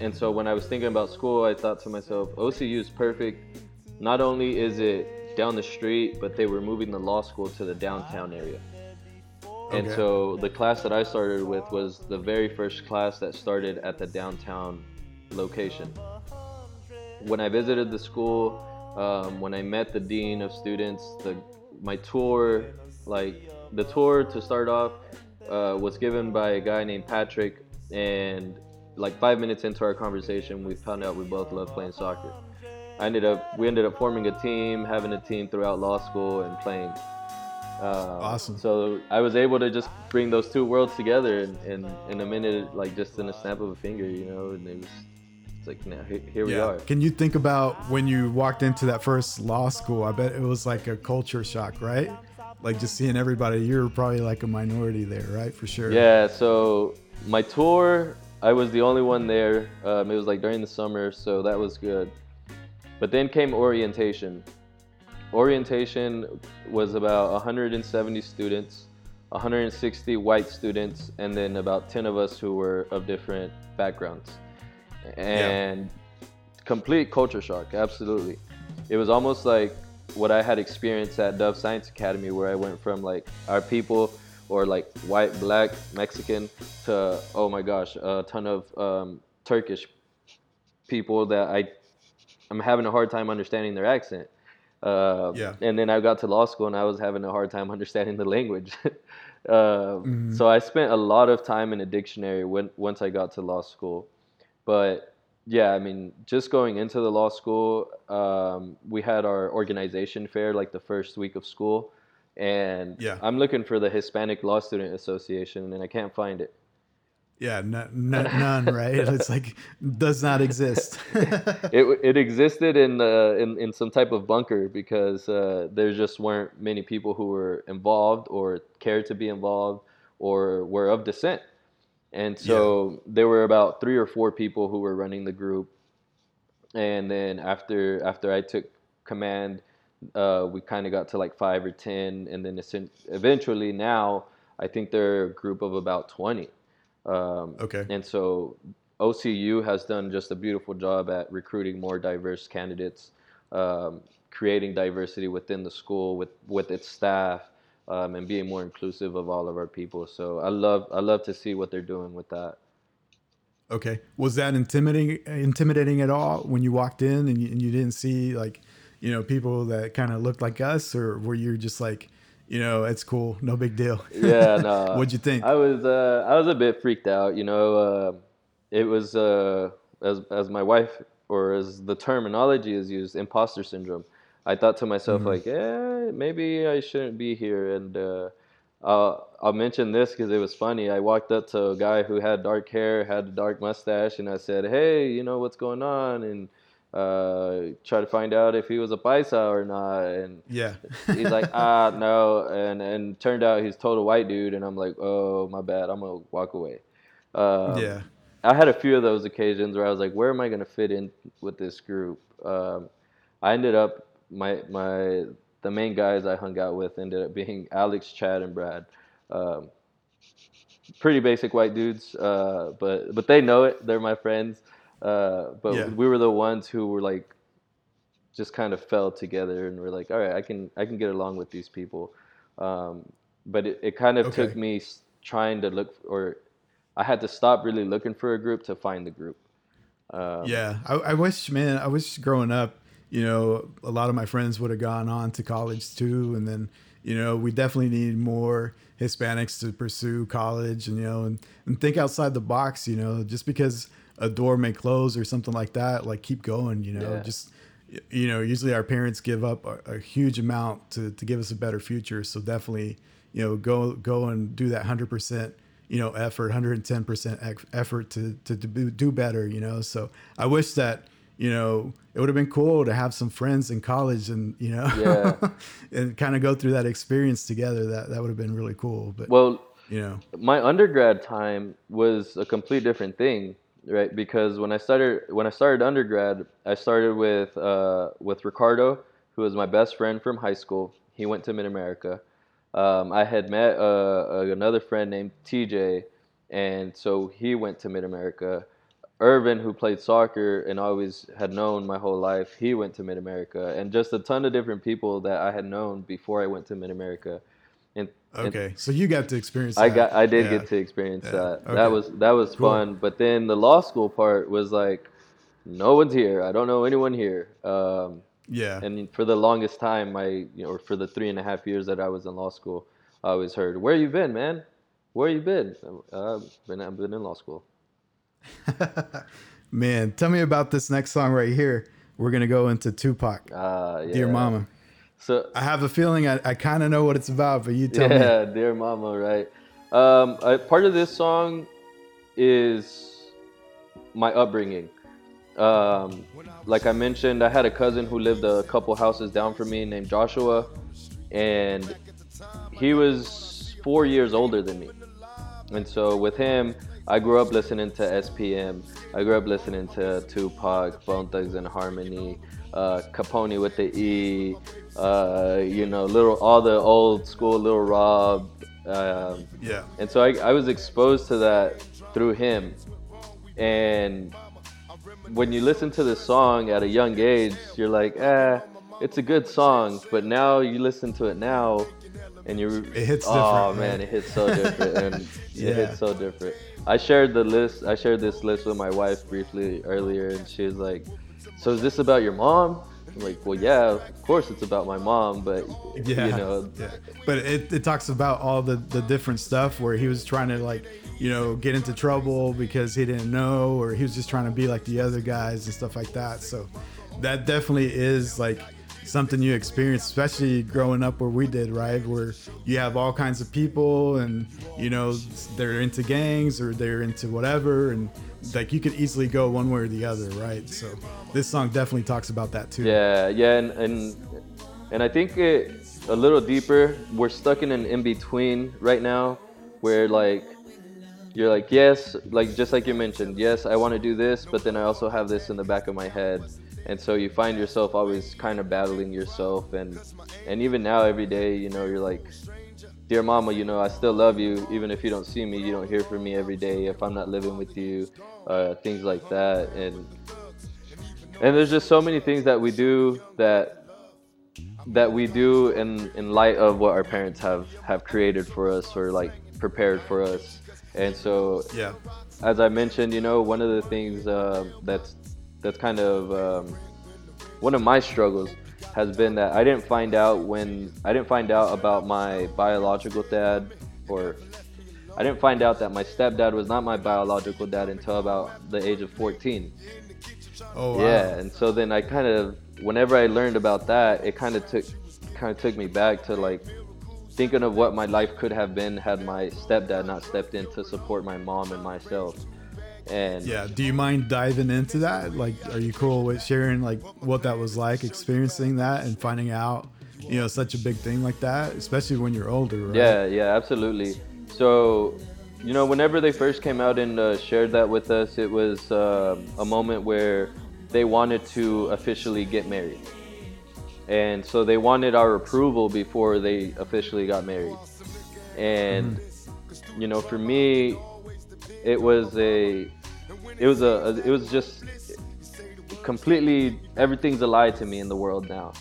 and so when I was thinking about school, I thought to myself, OCU is perfect. Not only is it down the street, but they were moving the law school to the downtown area. And Okay. so the class that I started with was the very first class that started at the downtown location. When I visited the school, um, when I met the dean of students, the my tour, like the tour to start off, uh, was given by a guy named Patrick, and like five minutes into our conversation, we found out we both love playing soccer. I ended up we ended up forming a team, having a team throughout law school, and playing. Uh, Awesome. So I was able to just bring those two worlds together in, in, in a minute, like just in a snap of a finger, you know. And it was it's like now here, here we are. Can you think about when you walked into that first law school? I bet it was like a culture shock, right? Like just seeing everybody. You're probably like a minority there, right? For sure. Yeah, so my tour, I was the only one there. Um, it was like during the summer, so that was good. But then came orientation. Orientation was about 170 students, 160 white students, and then about 10 of us who were of different backgrounds. And complete culture shock, absolutely. It was almost like what I had experienced at Dove Science Academy, where I went from like our people or like white, black, Mexican to oh my gosh, a ton of um, Turkish people that I I'm having a hard time understanding their accent. Uh, Yeah. And then I got to law school and I was having a hard time understanding the language. uh, So I spent a lot of time in a dictionary when once I got to law school. But yeah, I mean, just going into the law school, um, we had our organization fair like the first week of school, and Yeah. I'm looking for the Hispanic Law Student Association, and I can't find it. Yeah. N- n- none, right? It's like does not exist. it, it existed in, uh, in in some type of bunker because uh, there just weren't many people who were involved or cared to be involved or were of descent. And so there were about three or four people who were running the group. And then after after I took command, uh, we kind of got to like five or ten, and then eventually now I think they're a group of about twenty. Um, Okay. And so OCU has done just a beautiful job at recruiting more diverse candidates, um, creating diversity within the school with with its staff, um, and being more inclusive of all of our people. So I love I love to see what they're doing with that. Okay. Was that intimidating intimidating at all when you walked in and you, and you didn't see like, you know, people that kind of looked like us or were you just like, you know, it's cool, no big deal? Yeah, no. What'd you think? I was uh, I was a bit freaked out. You know, uh, it was uh, as as my wife or as the terminology is used, imposter syndrome. I thought to myself like, yeah, maybe I shouldn't be here. And uh, I'll, I'll mention this because it was funny. I walked up to a guy who had dark hair, had a dark mustache, and I said, hey, you know what's going on? And uh, try to find out if he was a paisa or not. And yeah. he's like, ah, no, and and turned out he's total white dude, and I'm like, oh, my bad, I'm gonna walk away. Um, yeah. I had a few of those occasions where I was like, where am I gonna fit in with this group? Um, I ended up my my the main guys I hung out with ended up being Alex, Chad, and Brad. Um, pretty basic white dudes, uh, but but they know it. They're my friends. Uh, but Yeah. we were the ones who were like, just kind of fell together, and we're like, all right, I can I can get along with these people. Um, but it, it kind of took me trying to look, or I had to stop really looking for a group to find the group. Um, Yeah, I, I wish, man, I wish growing up, you know, a lot of my friends would have gone on to college too, and then, you know, we definitely need more Hispanics to pursue college, and you know, and, and think outside the box. You know, just because a door may close or something like that, like keep going. You know, Yeah. just you know, usually our parents give up a, a huge amount to to give us a better future. So definitely, you know, go go and do that hundred percent you know effort 110% effort to to do, do better you know so i wish that you know it would have been cool to have some friends in college and you know Yeah. and kind of go through that experience together that that would have been really cool but Well, you know my undergrad time was a complete different thing, right? Because when I started when I started undergrad, I started with uh, with Ricardo, who was my best friend from high school. He went to Mid America. Um, I had met uh, another friend named TJ, and so he went to Mid America. Irvin, who played soccer and always had known my whole life, he went to Mid America, and just a ton of different people that I had known before I went to Mid America. And, and okay so you got to experience I that. got I did Yeah. get to experience Yeah. that. Okay. That was that was Cool. fun. But then the law school part was like, no one's here. I don't know anyone here. Um, yeah and for the longest time, I you know, or for the three and a half years that I was in law school, I always heard, "Where you been, man? Where you been?" Uh, been I've been in law school. man tell me about this next song right here we're gonna go into tupac Uh, yeah. dear mama So i have a feeling i, I kind of know what it's about but you tell me yeah, dear mama, right? Um, I, part of this song is my upbringing. Um, like I mentioned, I had a cousin who lived a couple houses down from me named Joshua, and he was four years older than me. And so with him, I grew up listening to SPM. I grew up listening to Tupac, Bone Thugs and Harmony, uh, Capone with the E, uh, you know, little all the old school Little Rob. Um, yeah and so I, I was exposed to that through him. And when you listen to the song at a young age, you're like, eh, it's a good song. But now you listen to it now, and you It hits different. Oh different, man, it hits so different, and Yeah. it hits so different. I shared the list. I shared this list with my wife briefly earlier, and she was like, "So is this about your mom?" I'm like, "Well, yeah, of course it's about my mom, but yeah, you know, yeah. But it, it talks about all the, the different stuff where he was trying to like, you know, get into trouble because he didn't know, or he was just trying to be like the other guys and stuff like that. So that definitely is like something you experience, especially growing up where we did, right? Where you have all kinds of people and, you know, they're into gangs or they're into whatever. And like you could easily go one way or the other, right? So this song definitely talks about that too. Yeah, yeah, and and, and I think it a little deeper. We're stuck in an in between right now, where like you're like yes, like just like you mentioned, yes, I want to do this, but then I also have this in the back of my head, and so you find yourself always kind of battling yourself, and and even now every day, you know, you're like. Dear mama, you know, I still love you. Even if you don't see me, you don't hear from me every day. If I'm not living with you, uh, things like that. And and there's just so many things that we do that that we do in in light of what our parents have have created for us or like prepared for us and so Yeah. as i mentioned you know one of the things uh, that's that's kind of um, one of my struggles has been that i didn't find out when i didn't find out about my biological dad or i didn't find out that my stepdad was not my biological dad until about the age of 14 Oh, wow. yeah, and so then I kind of, whenever I learned about that, it kind of took, kind of took me back to like thinking of what my life could have been had my stepdad not stepped in to support my mom and myself. And Yeah. Do you mind diving into that? Like, are you cool with sharing like what that was like, experiencing that, and finding out, you know, such a big thing like that, especially when you're older, right? Yeah, yeah, absolutely. So, you know, whenever they first came out and uh, shared that with us, it was uh, a moment where they wanted to officially get married. And so they wanted our approval before they officially got married. and you know, for me, it was a, it was a, it was just completely everything's a lie to me in the world now.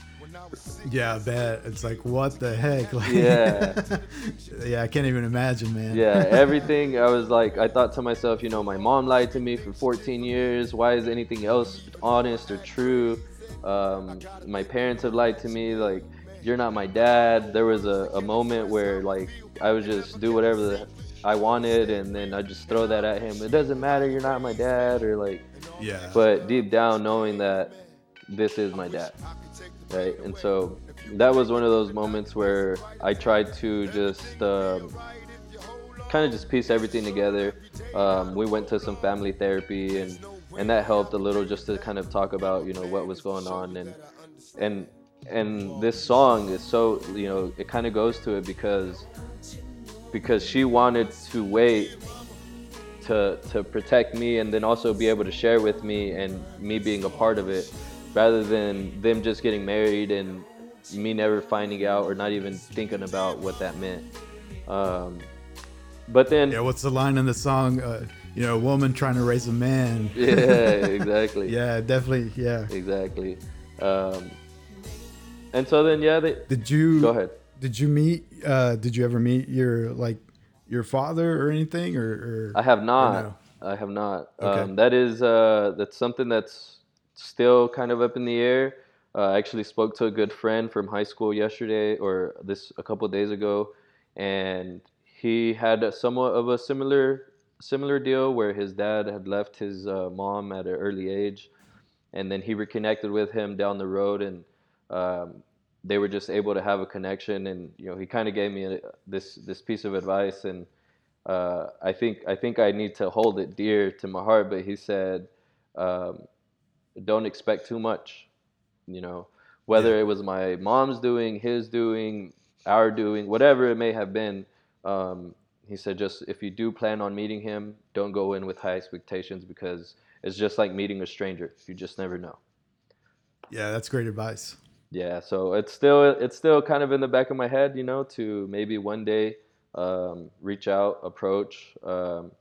Yeah, I bet. It's like, what the heck? Like, Yeah. yeah, I can't even imagine, man. Yeah, everything. I was like, I thought to myself, you know, my mom lied to me for 14 years. Why is anything else honest or true? Um, my parents have lied to me. Like, you're not my dad. There was a, a moment where, like, I was just do whatever the, I wanted, and then I just throw that at him. It doesn't matter. You're not my dad, or like, yeah. but deep down knowing that this is my dad right and so that was one of those moments where i tried to just um, kind of just piece everything together um, we went to some family therapy and and that helped a little just to kind of talk about you know what was going on and and and this song is so you know it kind of goes to it because because she wanted to wait to to protect me and then also be able to share with me and me being a part of it rather than them just getting married and me never finding out or not even thinking about what that meant um, but then yeah, what's the line in the song? Uh, you know, a woman trying to raise a man. yeah exactly yeah, definitely. Yeah. exactly um, and so then yeah they Did you go ahead Did you meet? Uh, did you ever meet your like your father or anything? Or, or I have not. no? I have not. Okay. Um, that is uh, that's something that's still kind of up in the air. Uh, I actually spoke to a good friend from high school yesterday, or this a couple of days ago, and he had a somewhat of a similar similar deal where his dad had left his uh, mom at an early age, and then he reconnected with him down the road, and um, they were just able to have a connection. And you know, he kind of gave me a, this this piece of advice, and uh, I think I think I need to hold it dear to my heart. But he said, um, "Don't expect too much." You know, whether Yeah. it was my mom's doing, his doing, our doing, whatever it may have been. Um, he said, just if you do plan on meeting him, don't go in with high expectations because it's just like meeting a stranger. You just never know. Yeah, that's great advice. Yeah, so it's still it's still kind of in the back of my head, you know, to maybe one day um, reach out, approach. Um,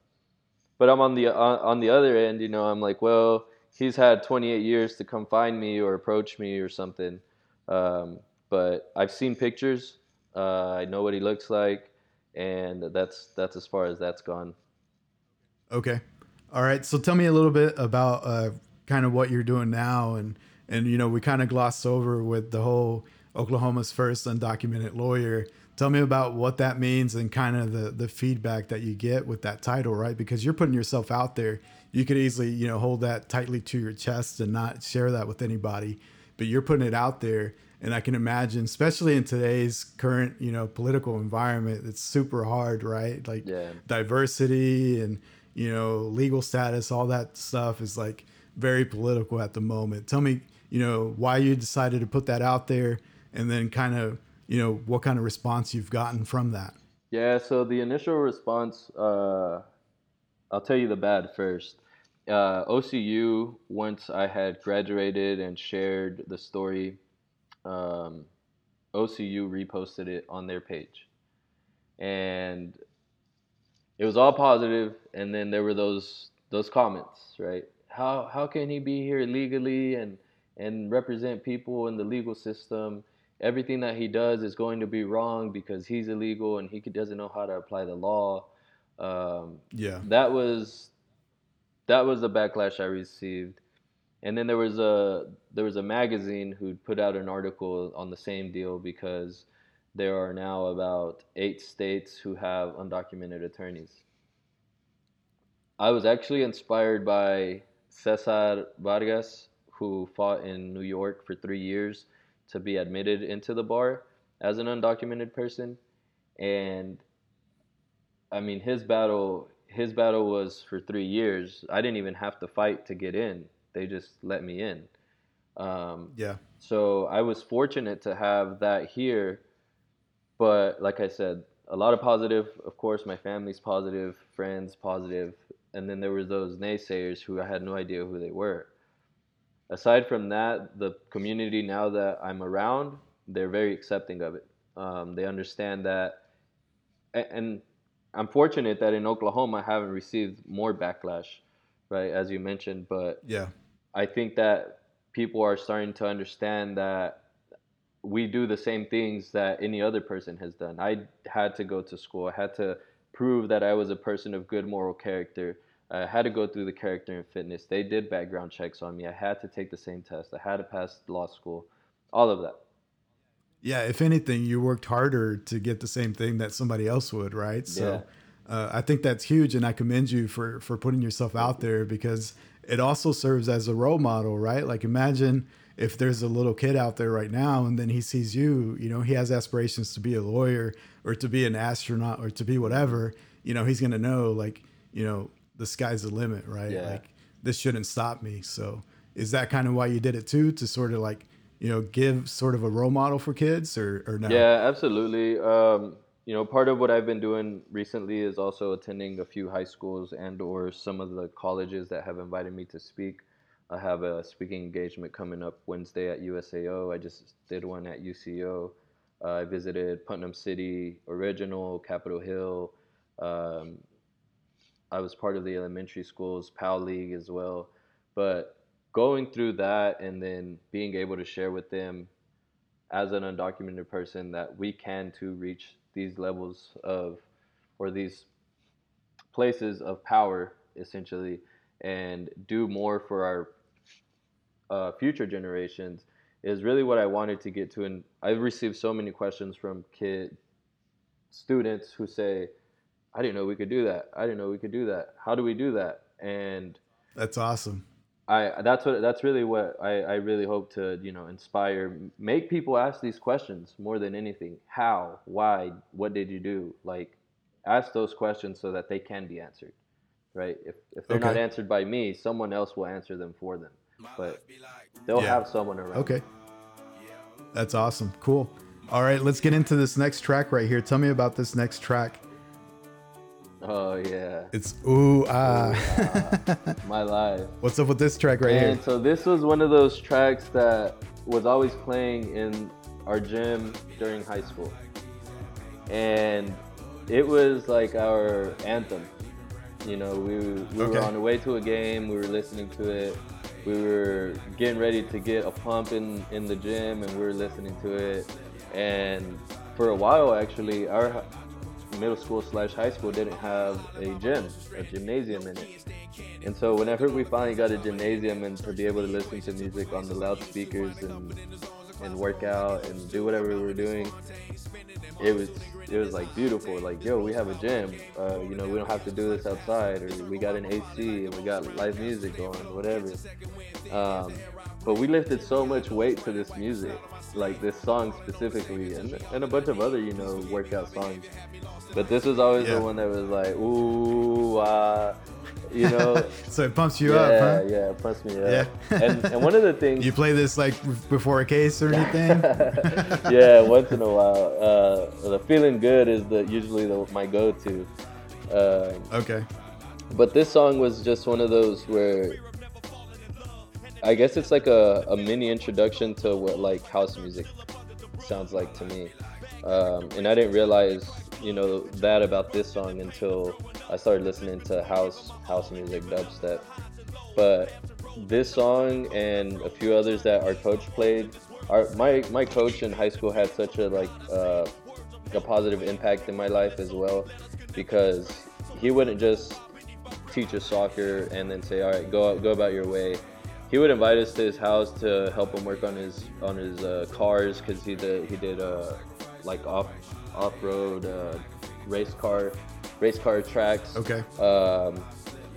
but I'm on the on, on the other end, you know, I'm like, well, he's had 28 years to come find me or approach me or something. Um, but I've seen pictures. Uh, I know what he looks like, and that's that's as far as that's gone. Okay. All right. So tell me a little bit about uh, kind of what you're doing now, and and you know we kind of glossed over with the whole Oklahoma's first undocumented lawyer. Tell me about what that means and kind of the the feedback that you get with that title, right? Because you're putting yourself out there. You could easily you know hold that tightly to your chest and not share that with anybody, but you're putting it out there. And I can imagine, especially in today's current, you know, political environment, it's super hard, right? Like Yeah. diversity and you know legal status all that stuff is like very political at the moment tell me you know why you decided to put that out there and then kind of you know what kind of response you've gotten from that Yeah, so the initial response, uh, I'll tell you the bad first. Uh, OCU, once I had graduated and shared the story, um, OCU reposted it on their page. And it was all positive, and then there were those those comments, right? How how can he be here legally and and represent people in the legal system? Everything that he does is going to be wrong because he's illegal and he doesn't know how to apply the law. Um, yeah that was that was the backlash I received. And then there was a there was a magazine who put out an article on the same deal because there are now about eight states who have undocumented attorneys. I was actually inspired by Cesar Vargas, who fought in New York for three years to be admitted into the bar as an undocumented person. And I mean, his battle his battle was for three years. I didn't even have to fight to get in. They just let me in. Um, yeah so I was fortunate to have that here. But like I said, a lot of positive. Of course, my family's positive, friends positive, and then there was those naysayers who I had no idea who they were. Aside from that, the community now that I'm around, they're very accepting of it. Um, they understand that and I'm fortunate that in Oklahoma I haven't received more backlash, right? As you mentioned, but yeah, I think that people are starting to understand that we do the same things that any other person has done. I had to go to school. I had to prove that I was a person of good moral character. I had to go through the character and fitness. They did background checks on me. I had to take the same test. I had to pass law school. All of that. Yeah, if anything, you worked harder to get the same thing that somebody else would, right? So yeah. uh, I think that's huge, and I commend you for for putting yourself out there because it also serves as a role model, right? Like imagine if there's a little kid out there right now and then he sees you, you know, he has aspirations to be a lawyer or to be an astronaut or to be whatever, you know, he's going to know like, you know, the sky's the limit, right? Yeah. Like this shouldn't stop me. So is that kind of why you did it too to sort of like, you know, give sort of a role model for kids or or no? Yeah, absolutely. Um you know part of what i've been doing recently is also attending a few high schools and or some of the colleges that have invited me to speak i have a speaking engagement coming up wednesday at usao i just did one at uco uh, i visited putnam city original capitol hill um, i was part of the elementary schools PAL league as well but going through that and then being able to share with them as an undocumented person that we can to reach these levels of or these places of power essentially and do more for our uh, future generations is really what I wanted to get to. And I've received so many questions from kid students who say, I didn't know we could do that. I didn't know we could do that. How do we do that? And that's awesome. I that's what that's really what I, I really hope to you know inspire make people ask these questions more than anything. How? Why? What did you do? Like ask those questions so that they can be answered right? If if they're okay. not answered by me someone else will answer them for them. But they'll yeah. have someone around. Okay. That's awesome. Cool. All right let's get into this next track right here. Tell me about this next track Oh yeah. It's ooh ah. My life. What's up with this track right and here? So this was one of those tracks that was always playing in our gym during high school, and it was like our anthem. You know, we we okay. were on the way to a game. We were listening to it. We were getting ready to get a pump in in the gym, and we were listening to it. And for a while, actually, our middle school slash high school didn't have a gym, a gymnasium in it. And so whenever we finally got a gymnasium and to be able to listen to music on the loudspeakers and and work out and do whatever we were doing, it was it was like beautiful. Like yo, we have a gym. Uh, you know, we don't have to do this outside, or we got an AC and we got live music going, whatever. Um, but we lifted so much weight to this music, like this song specifically, and, and a bunch of other you know workout songs. But this was always yeah. the one that was like, ooh, uh, you know. so it pumps you yeah, up, huh? Yeah, it pumps me up. Yeah. and, and one of the things. You play this like before a case or anything? yeah, once in a while. Uh, the feeling good is the usually the, my go-to. Uh, okay. But this song was just one of those where I guess it's like a, a mini introduction to what like house music sounds like to me. Um, and I didn't realize you know that about this song until I started listening to house house music, dubstep. But this song and a few others that our coach played, our my my coach in high school had such a like uh, a positive impact in my life as well, because he wouldn't just teach us soccer and then say, all right, go go about your way. He would invite us to his house to help him work on his on his uh, cars because he did he did uh, like off off-road uh, race car race car tracks. Okay. Um,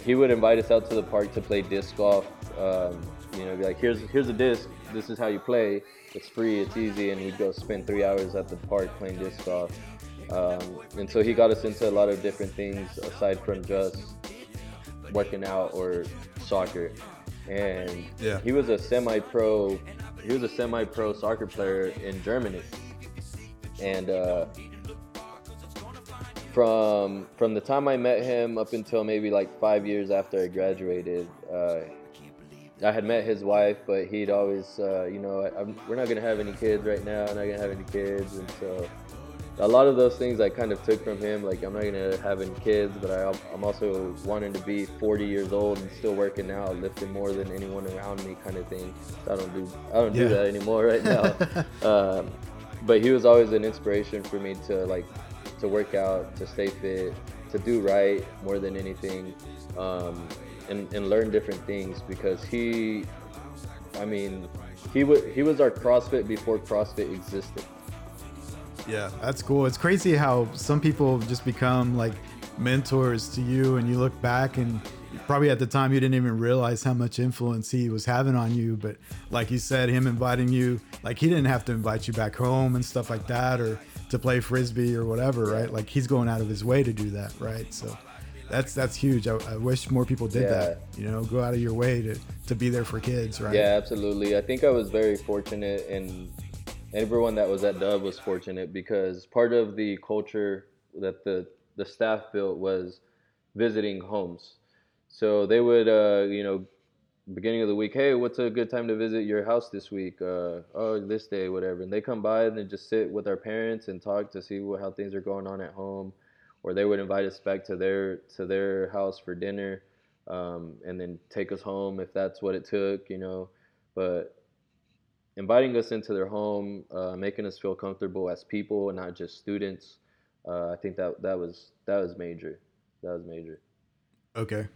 he would invite us out to the park to play disc golf. Um, you know, be like, here's here's a disc. This is how you play. It's free. It's easy. And we'd go spend three hours at the park playing disc golf. Um, and so he got us into a lot of different things aside from just working out or soccer. And yeah. he was a semi-pro. He was a semi-pro soccer player in Germany and uh, from from the time I met him up until maybe like five years after I graduated, uh, I had met his wife, but he'd always, uh, you know, I'm, we're not gonna have any kids right now. I'm not gonna have any kids, and so a lot of those things I kind of took from him. Like I'm not gonna having kids, but I, I'm also wanting to be 40 years old and still working out, lifting more than anyone around me, kind of thing. So I don't do I don't yeah. do that anymore right now. um, but he was always an inspiration for me to like to work out, to stay fit, to do right more than anything, um, and and learn different things because he, I mean, he was he was our CrossFit before CrossFit existed. Yeah, that's cool. It's crazy how some people just become like mentors to you, and you look back and probably at the time you didn't even realize how much influence he was having on you. But like you said, him inviting you, like he didn't have to invite you back home and stuff like that, or to play frisbee or whatever, right? Like he's going out of his way to do that, right? So that's that's huge. I, I wish more people did yeah. that. You know, go out of your way to to be there for kids, right? Yeah, absolutely. I think I was very fortunate and everyone that was at Dove was fortunate because part of the culture that the the staff built was visiting homes. So they would, uh, you know, beginning of the week, hey, what's a good time to visit your house this week? Uh, oh, this day, whatever. And they come by and they just sit with our parents and talk to see what, how things are going on at home, or they would invite us back to their to their house for dinner, um, and then take us home if that's what it took, you know. But inviting us into their home, uh, making us feel comfortable as people and not just students. Uh, I think that that was that was major. That was major. Okay,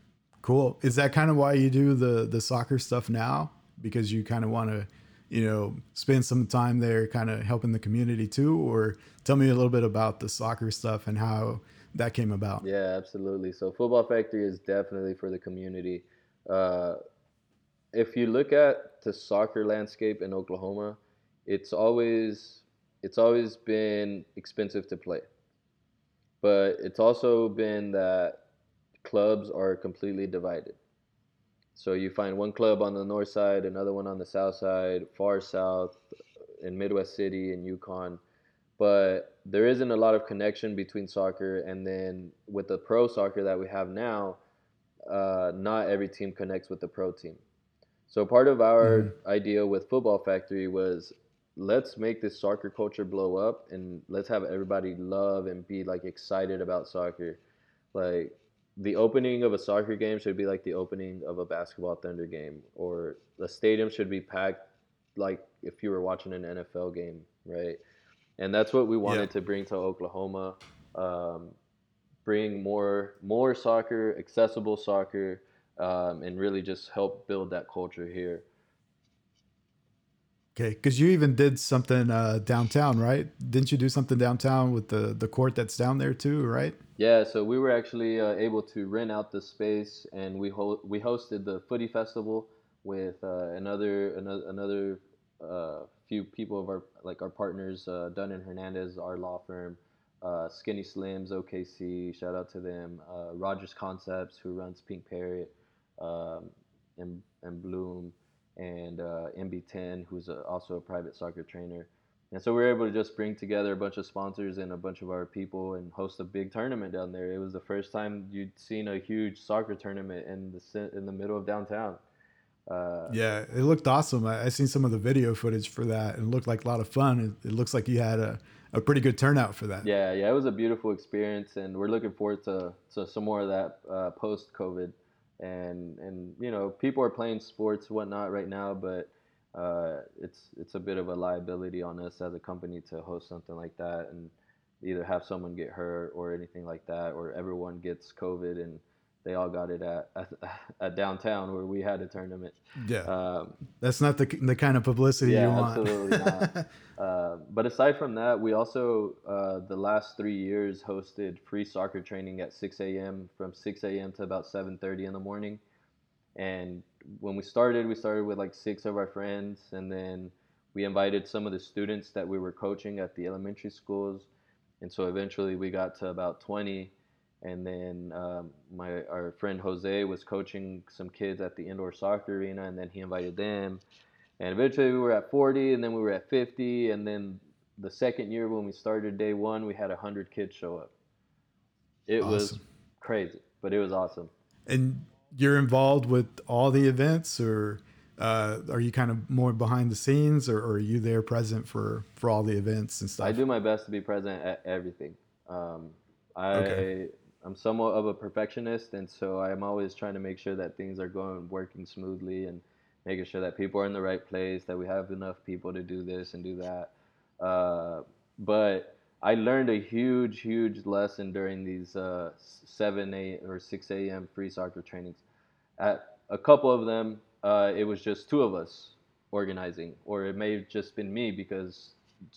cool. Is that kind of why you do the the soccer stuff now? Because you kind of want to, you know, spend some time there, kind of helping the community too. Or tell me a little bit about the soccer stuff and how that came about. Yeah, absolutely. So Football Factory is definitely for the community. Uh, if you look at the soccer landscape in Oklahoma, it's always it's always been expensive to play. But it's also been that clubs are completely divided. So you find one club on the north side, another one on the south side, far south, in Midwest City and Yukon. But there isn't a lot of connection between soccer and then with the pro soccer that we have now, uh, not every team connects with the pro team. So part of our mm-hmm. idea with Football Factory was let's make this soccer culture blow up and let's have everybody love and be like excited about soccer. Like the opening of a soccer game should be like the opening of a basketball thunder game or the stadium should be packed like if you were watching an NFL game, right? And that's what we wanted yeah. to bring to Oklahoma. Um, bring more more soccer, accessible soccer, um, and really just help build that culture here. Okay, because you even did something uh, downtown, right? Didn't you do something downtown with the the court that's down there too, right? Yeah, so we were actually uh, able to rent out the space, and we ho- we hosted the Footy Festival with uh, another another another uh, few people of our like our partners, uh, Dunn and Hernandez, our law firm, uh, Skinny Slims, OKC, shout out to them, Rogers Concepts, who runs Pink Parrot, um, and, and Bloom, and uh, MB10, who's a, also a private soccer trainer. And so we were able to just bring together a bunch of sponsors and a bunch of our people and host a big tournament down there. It was the first time you'd seen a huge soccer tournament in the in the middle of downtown. Uh, yeah, it looked awesome. I, I seen some of the video footage for that, and it looked like a lot of fun. It, it looks like you had a, a pretty good turnout for that. Yeah, yeah, it was a beautiful experience, and we're looking forward to, to some more of that uh, post COVID and and you know people are playing sports whatnot right now, but uh, it's it's a bit of a liability on us as a company to host something like that and either have someone get hurt or anything like that, or everyone gets COVID and they all got it at, at, at downtown where we had a tournament. Yeah, um, that's not the the kind of publicity yeah, you want. absolutely not. uh, but aside from that, we also uh, the last three years hosted free soccer training at 6 a.m. from 6 a.m. to about 7:30 in the morning. And when we started, we started with like six of our friends, and then we invited some of the students that we were coaching at the elementary schools. And so eventually we got to about 20 and then um, my our friend Jose was coaching some kids at the indoor soccer arena, and then he invited them, and eventually we were at 40, and then we were at 50, and then the second year when we started day one, we had 100 kids show up. It awesome. was crazy, but it was awesome. And you're involved with all the events, or uh, are you kind of more behind the scenes, or, or, are you there present for for all the events and stuff? I do my best to be present at everything. Um, I okay. I'm somewhat of a perfectionist, and so I'm always trying to make sure that things are going working smoothly and making sure that people are in the right place, that we have enough people to do this and do that. Uh, but I learned a huge, huge lesson during these uh, 7 8, or 6 a.m. free soccer trainings. At a couple of them, uh, it was just two of us organizing, or it may have just been me because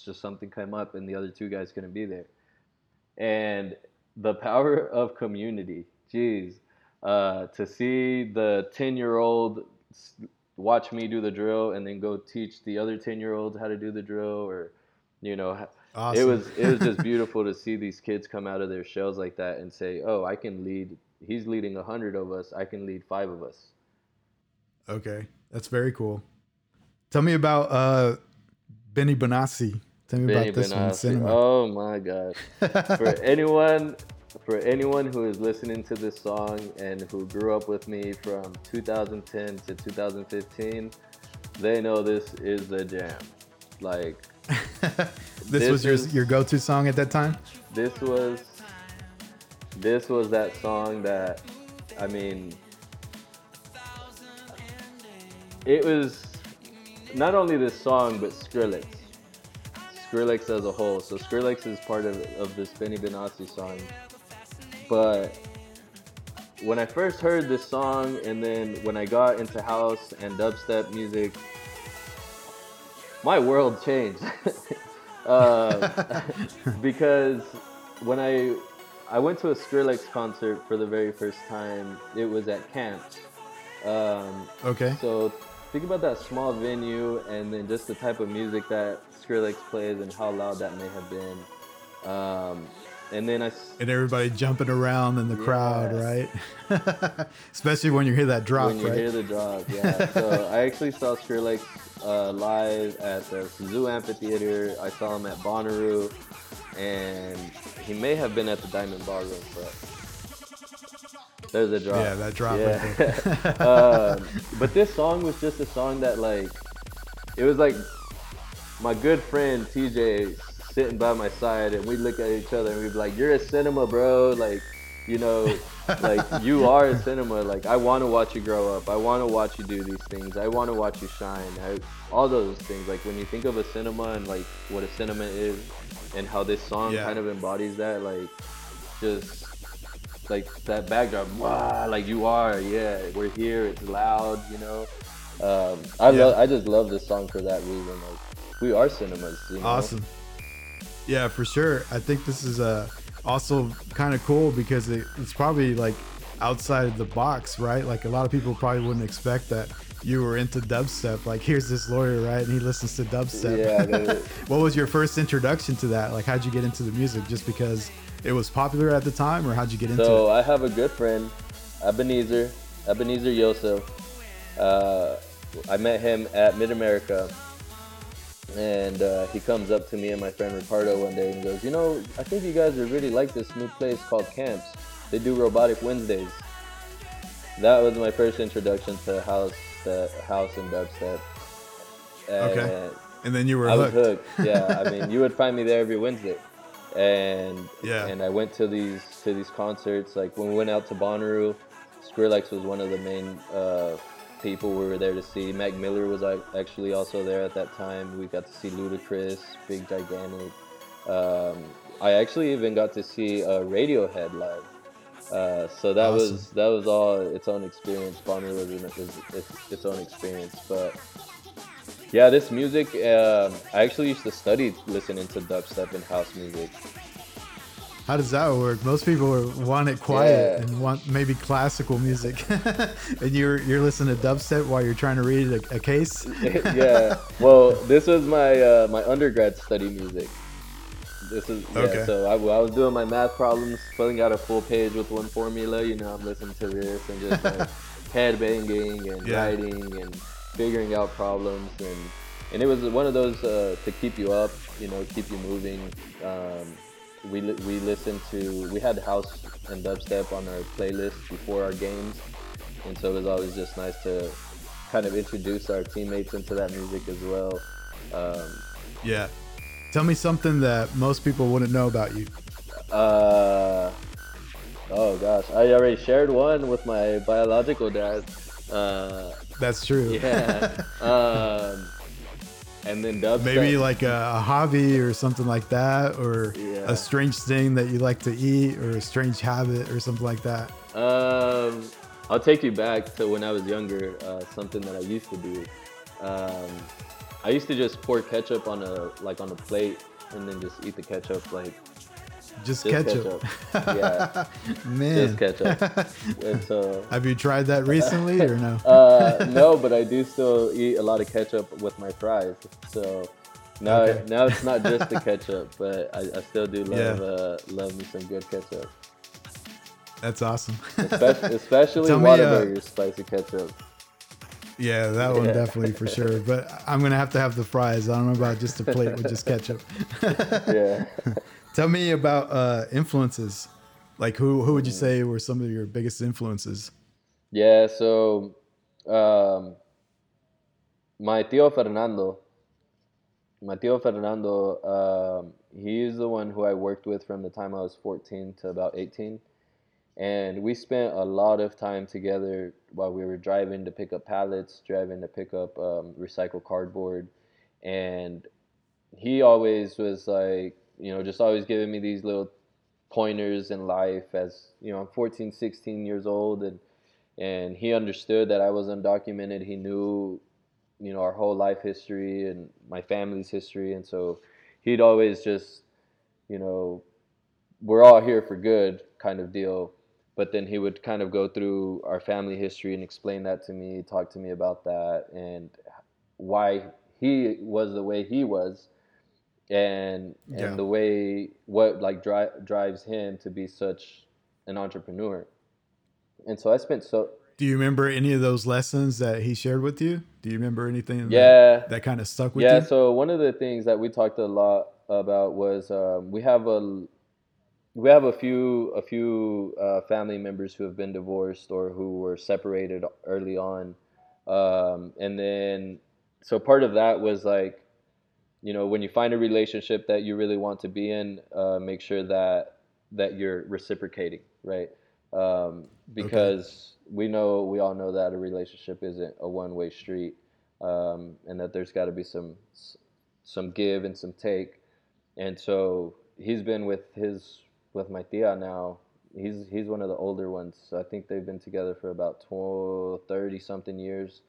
just something came up and the other two guys couldn't be there. And the power of community, jeez, uh, to see the 10 year old watch me do the drill and then go teach the other 10 year olds how to do the drill or you know awesome. it was it was just beautiful to see these kids come out of their shells like that and say oh i can lead he's leading a hundred of us i can lead five of us. Okay. That's very cool. Tell me about uh benny benassi tell me benny about this benassi. one cinema oh my god for anyone for anyone who is listening to this song and who grew up with me from 2010 to 2015, they know this is the jam. Like this, this, was your is, your go-to song at that time. This was this was that song that I mean it was not only this song but Skrillex. Skrillex as a whole. So Skrillex is part of, of this Benny Benassi song but when I first heard this song, and then when I got into house and dubstep music, my world changed. uh, because when I I went to a Skrillex concert for the very first time, it was at camps. Um, okay. So think about that small venue, and then just the type of music that Skrillex plays and how loud that may have been. Um, and then I and everybody jumping around in the yes. crowd, right? Especially when you hear that drop. When you right? hear the drop, yeah. so I actually saw Skrillex uh, live at the Zoo Amphitheater. I saw him at Bonnaroo, and he may have been at the Diamond Ballroom, but there's a drop. Yeah, that drop. Yeah. uh, but this song was just a song that like, it was like my good friend TJ sitting by my side and we look at each other and we'd be like, "You're a cinema, bro." Like, you know, like you are a cinema. Like, I want to watch you grow up. I want to watch you do these things. I want to watch you shine. I, all those things. Like when you think of a cinema and like what a cinema is, and how this song yeah. kind of embodies that. Like, just like that backdrop. Wow, like you are. Yeah, we're here. It's loud. You know. Um, I yeah. love. I just love this song for that reason. Like, we are cinemas. You know? Awesome. Yeah, for sure. I think this is uh, also kind of cool because it, it's probably like outside of the box, right? Like a lot of people probably wouldn't expect that you were into dubstep. Like, here's this lawyer, right? And he listens to dubstep. Yeah. what was your first introduction to that? Like, how'd you get into the music? Just because it was popular at the time, or how'd you get into so it? So I have a good friend, Ebenezer, Ebenezer Yosef. Uh, I met him at Mid America and uh, he comes up to me and my friend Ricardo one day and goes, "You know, I think you guys would really like this new place called Camps. They do robotic Wednesdays." That was my first introduction to house, the house and dubstep. And okay. And then you were I hooked. was hooked. Yeah, I mean, you would find me there every Wednesday, and yeah, and I went to these to these concerts. Like when we went out to Bonnaroo, Skrillex was one of the main uh, people we were there to see. Mac Miller was actually also there at that time. We got to see Ludacris, Big Gigantic. Um, I actually even got to see uh, Radiohead live. Uh, so that awesome. was that was all its own experience. Bonnaroo was its, its, its, own experience, but yeah, this music. Um, I actually used to study listening to dubstep and house music. How does that work? Most people want it quiet yeah. and want maybe classical music, and you're you're listening to dubstep while you're trying to read a, a case. yeah. Well, this was my uh, my undergrad study music. This is yeah, okay. So I, I, was doing my math problems, filling out a full page with one formula. You know, I'm listening to this and just like head banging and yeah. writing and figuring out problems and and it was one of those uh, to keep you up, you know, keep you moving. Um, we we listened to we had house and dubstep on our playlist before our games, and so it was always just nice to kind of introduce our teammates into that music as well. Um, yeah. Tell me something that most people wouldn't know about you. Uh, oh gosh, I already shared one with my biological dad. Uh, That's true. Yeah. um, and then dubstep. Maybe like a, a, hobby or something like that, or yeah. a strange thing that you like to eat, or a strange habit or something like that. Um, I'll take you back to when I was younger. Uh, something that I used to do. Um, I used to just pour ketchup on a like on a plate and then just eat the ketchup like just, just ketchup. ketchup. Yeah, man, just ketchup. and so, have you tried that recently or no? uh, no, but I do still eat a lot of ketchup with my fries. So now, okay. now it's not just the ketchup, but I, I still do love yeah. uh, love me some good ketchup. That's awesome. especially, especially Whataburger uh, spicy ketchup. Yeah, that one yeah. definitely for sure. But I'm gonna have to have the fries. I don't know about just a plate with just ketchup. yeah. Tell me about uh, influences. Like who who would you say were some of your biggest influences? Yeah, so um, my tío Fernando, my tío Fernando, um, he's the one who I worked with from the time I was 14 to about 18. And we spent a lot of time together while we were driving to pick up pallets, driving to pick up um, recycled cardboard. And he always was like, you know, just always giving me these little pointers in life as, you know, I'm 14, 16 years old and and he understood that I was undocumented. He knew, you know, our whole life history and my family's history and so he'd always just, you know, we're all here for good kind of deal. But then he would kind of go through our family history and explain that to me, talk to me about that and why he was the way he was and yeah. the way what like dri- drives him to be such an entrepreneur. And so I spent so. Do you remember any of those lessons that he shared with you? Do you remember anything? Yeah, that, that kind of stuck with yeah, you. Yeah. So one of the things that we talked a lot about was um, we have a we have a few a few uh, family members who have been divorced or who were separated early on, um, and then so part of that was like you know when you find a relationship that you really want to be in uh, make sure that that you're reciprocating right? Um, because okay. we know we all know that a relationship isn't a one-way street um, and that there's got to be some some give and some take. And so he's been with his with my tia now. He's he's one of the older ones. I think they've been together for about 20, 30 something years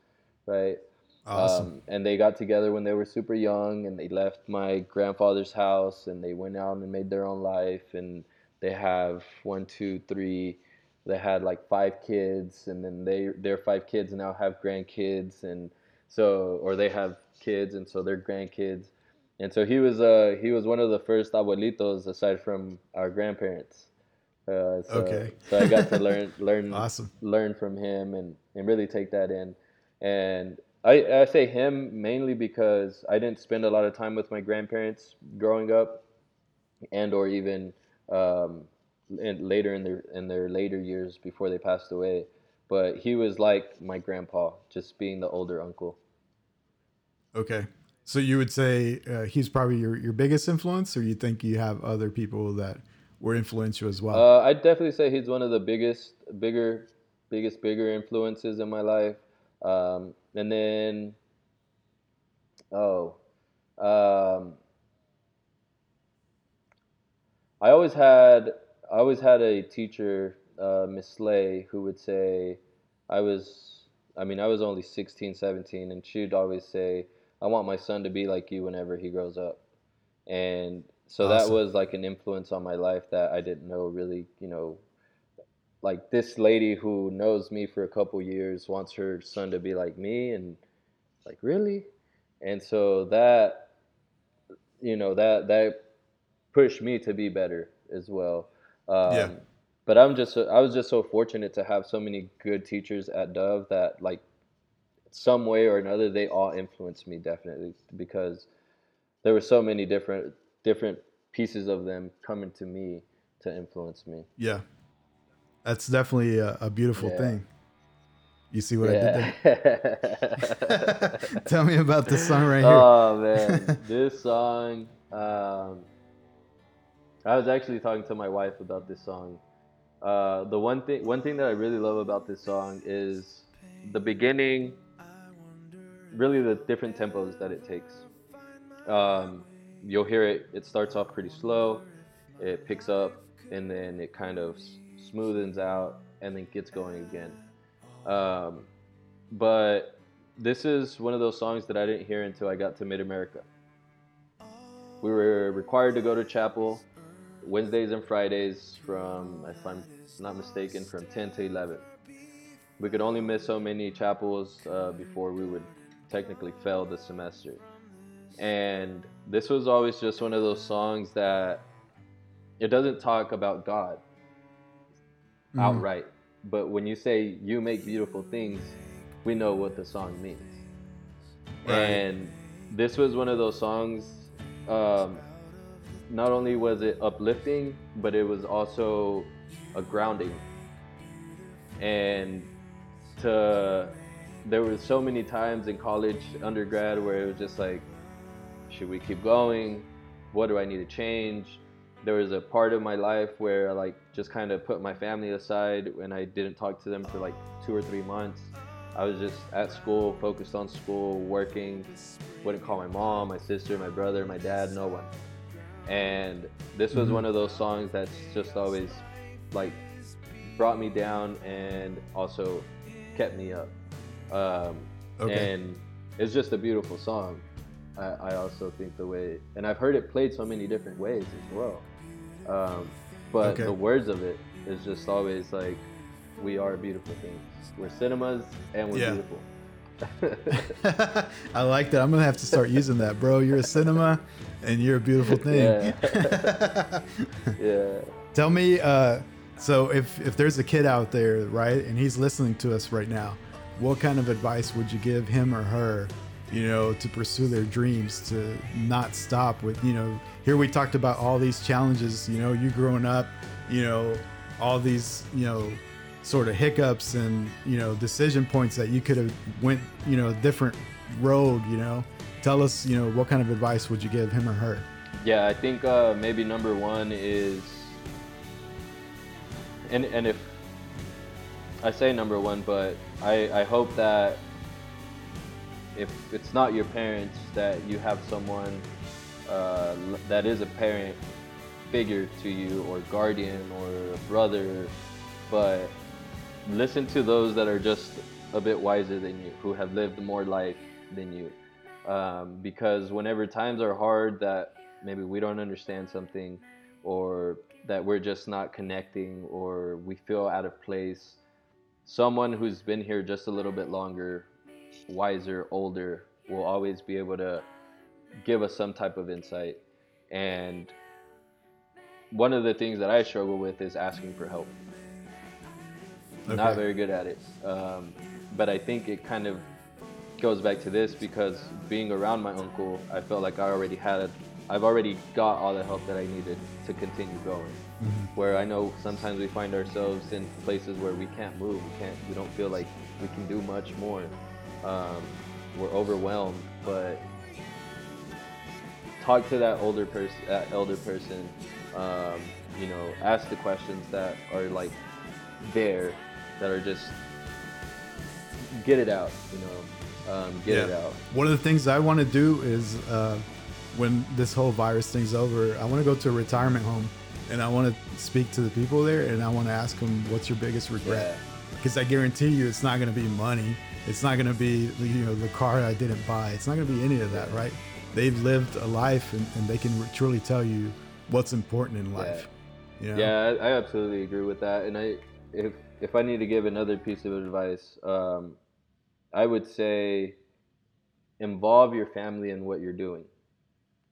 right Awesome. Um, and they got together when they were super young, and they left my grandfather's house, and they went out and made their own life, and they have one, two, three. They had like five kids, and then they their five kids now have grandkids, and so or they have kids, and so their grandkids, and so he was uh he was one of the first abuelitos aside from our grandparents. Uh, so, okay. so I got to learn learn awesome. learn from him and and really take that in, and I, I say him mainly because I didn't spend a lot of time with my grandparents growing up, and or even um, in, later in their in their later years before they passed away. But he was like my grandpa, just being the older uncle. Okay, so you would say uh, he's probably your, your biggest influence, or you think you have other people that were influential as well? Uh, I'd definitely say he's one of the biggest, bigger, biggest, bigger influences in my life. Um, and then, oh, um, I always had I always had a teacher, uh, Miss Slay, who would say, I was, I mean, I was only 16, 17, and she'd always say, I want my son to be like you whenever he grows up. And so awesome. that was like an influence on my life that I didn't know really, you know, like this lady who knows me for a couple years wants her son to be like me and like really? And so that you know that that pushed me to be better as well. Um, yeah. but i'm just i was just so fortunate to have so many good teachers at dove that like some way or another they all influenced me definitely because there were so many different different pieces of them coming to me to influence me. Yeah that's definitely a, a beautiful yeah. thing. You see what I did there? Tell me about this song right here. Oh man, this song. Um, I was actually talking to my wife about this song. Uh, the one thing, one thing that I really love about this song is the beginning. Really, the different tempos that it takes. Um, you'll hear it. It starts off pretty slow. It picks up, and then it kind of smoothens out, and then gets going again. Um, but this is one of those songs that I didn't hear until I got to Mid America. We were required to go to chapel Wednesdays and Fridays from, if I'm not mistaken, from 10 to 11. We could only miss so many chapels uh, before we would technically fail the semester. And this was always just one of those songs that it doesn't talk about God Mhm. outright. But when you say you make beautiful things, we know what the song means. Right. And this was one of those songs. Um, not only was it uplifting, but it was also a grounding. And to there were so many times in college, undergrad, where it was just like, should we keep going? What do I need to change? There was a part of my life where I like just kind of put my family aside and I didn't talk to them for like two or three months. I was just at school, focused on school, working. Wouldn't call my mom, my sister, my brother, my dad, no one. And this was Mhm. one of those songs that's just always like brought me down and also kept me up. Um, Okay. And it's just a beautiful song. I, I also think the way, and I've heard it played so many different ways as well. Um, but Okay. the words of it is just always like, we are a beautiful things. We're cinemas and we're Yeah. beautiful. I like that. I'm gonna have to start using that, bro. You're a cinema, and you're a beautiful thing. yeah. Tell me, uh, so if if there's a kid out there, right, and he's listening to us right now, what kind of advice would you give him or her, you know, to pursue their dreams, to not stop with, you know, here we talked about all these challenges, you know, you growing up, you know, all these, you know, sort of hiccups and you know decision points that you could have went, you know, a different road, you know. Tell us, you know, what kind of advice would you give him or her? Yeah, I think uh, maybe number one is, and and if I say number one, but I I hope that if it's not your parents, that you have someone uh, that is a parent figure to you, or guardian, or a brother, but listen to those that are just a bit wiser than you, who have lived more life than you. Um, because whenever times are hard that maybe we don't understand something or that we're just not connecting or we feel out of place someone who's been here just a little bit longer wiser older will always be able to give us some type of insight. And one of the things that i struggle with is asking for help. Not very good at it. Um, but i think it kind of goes back to this because being around my uncle, I felt like I already had, I've already got all the help that I needed to continue going. Where I know sometimes we find ourselves in places where we can't move, we can't, we don't feel like we can do much more. Um, we're overwhelmed, but talk to that older person, that elder person. Um, you know, ask the questions that are like there, that are just get it out. You know, um, get it Yeah. out. One of the things I want to do is uh, when this whole virus thing's over, I want to go to a retirement home and I want to speak to the people there and I want to ask them, what's your biggest regret? Yeah. Because I guarantee you it's not going to be money. It's not going to be, you know, the car I didn't buy. It's not going to be any of that, right? They've lived a life and, and they can truly tell you what's important in life. You know? Yeah, I, I absolutely agree with that. And I, if if I need to give another piece of advice, um, I would say involve your family in what you're doing.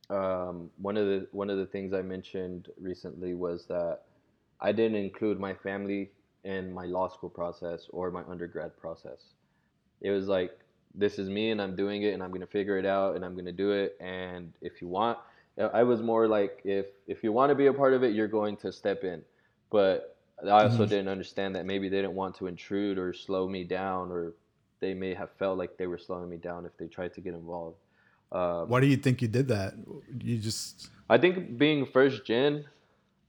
Um, one of the one of the things I mentioned recently was that I didn't include my family in my law school process or my undergrad process. It was like this is me and I'm doing it and I'm gonna figure it out and I'm gonna do it. And if you want, I was more like if if you want to be a part of it, you're going to step in. But I also didn't understand that maybe they didn't want to intrude or slow me down, or they may have felt like they were slowing me down if they tried to get involved. Um, Why do you think you did that? You just I think being first gen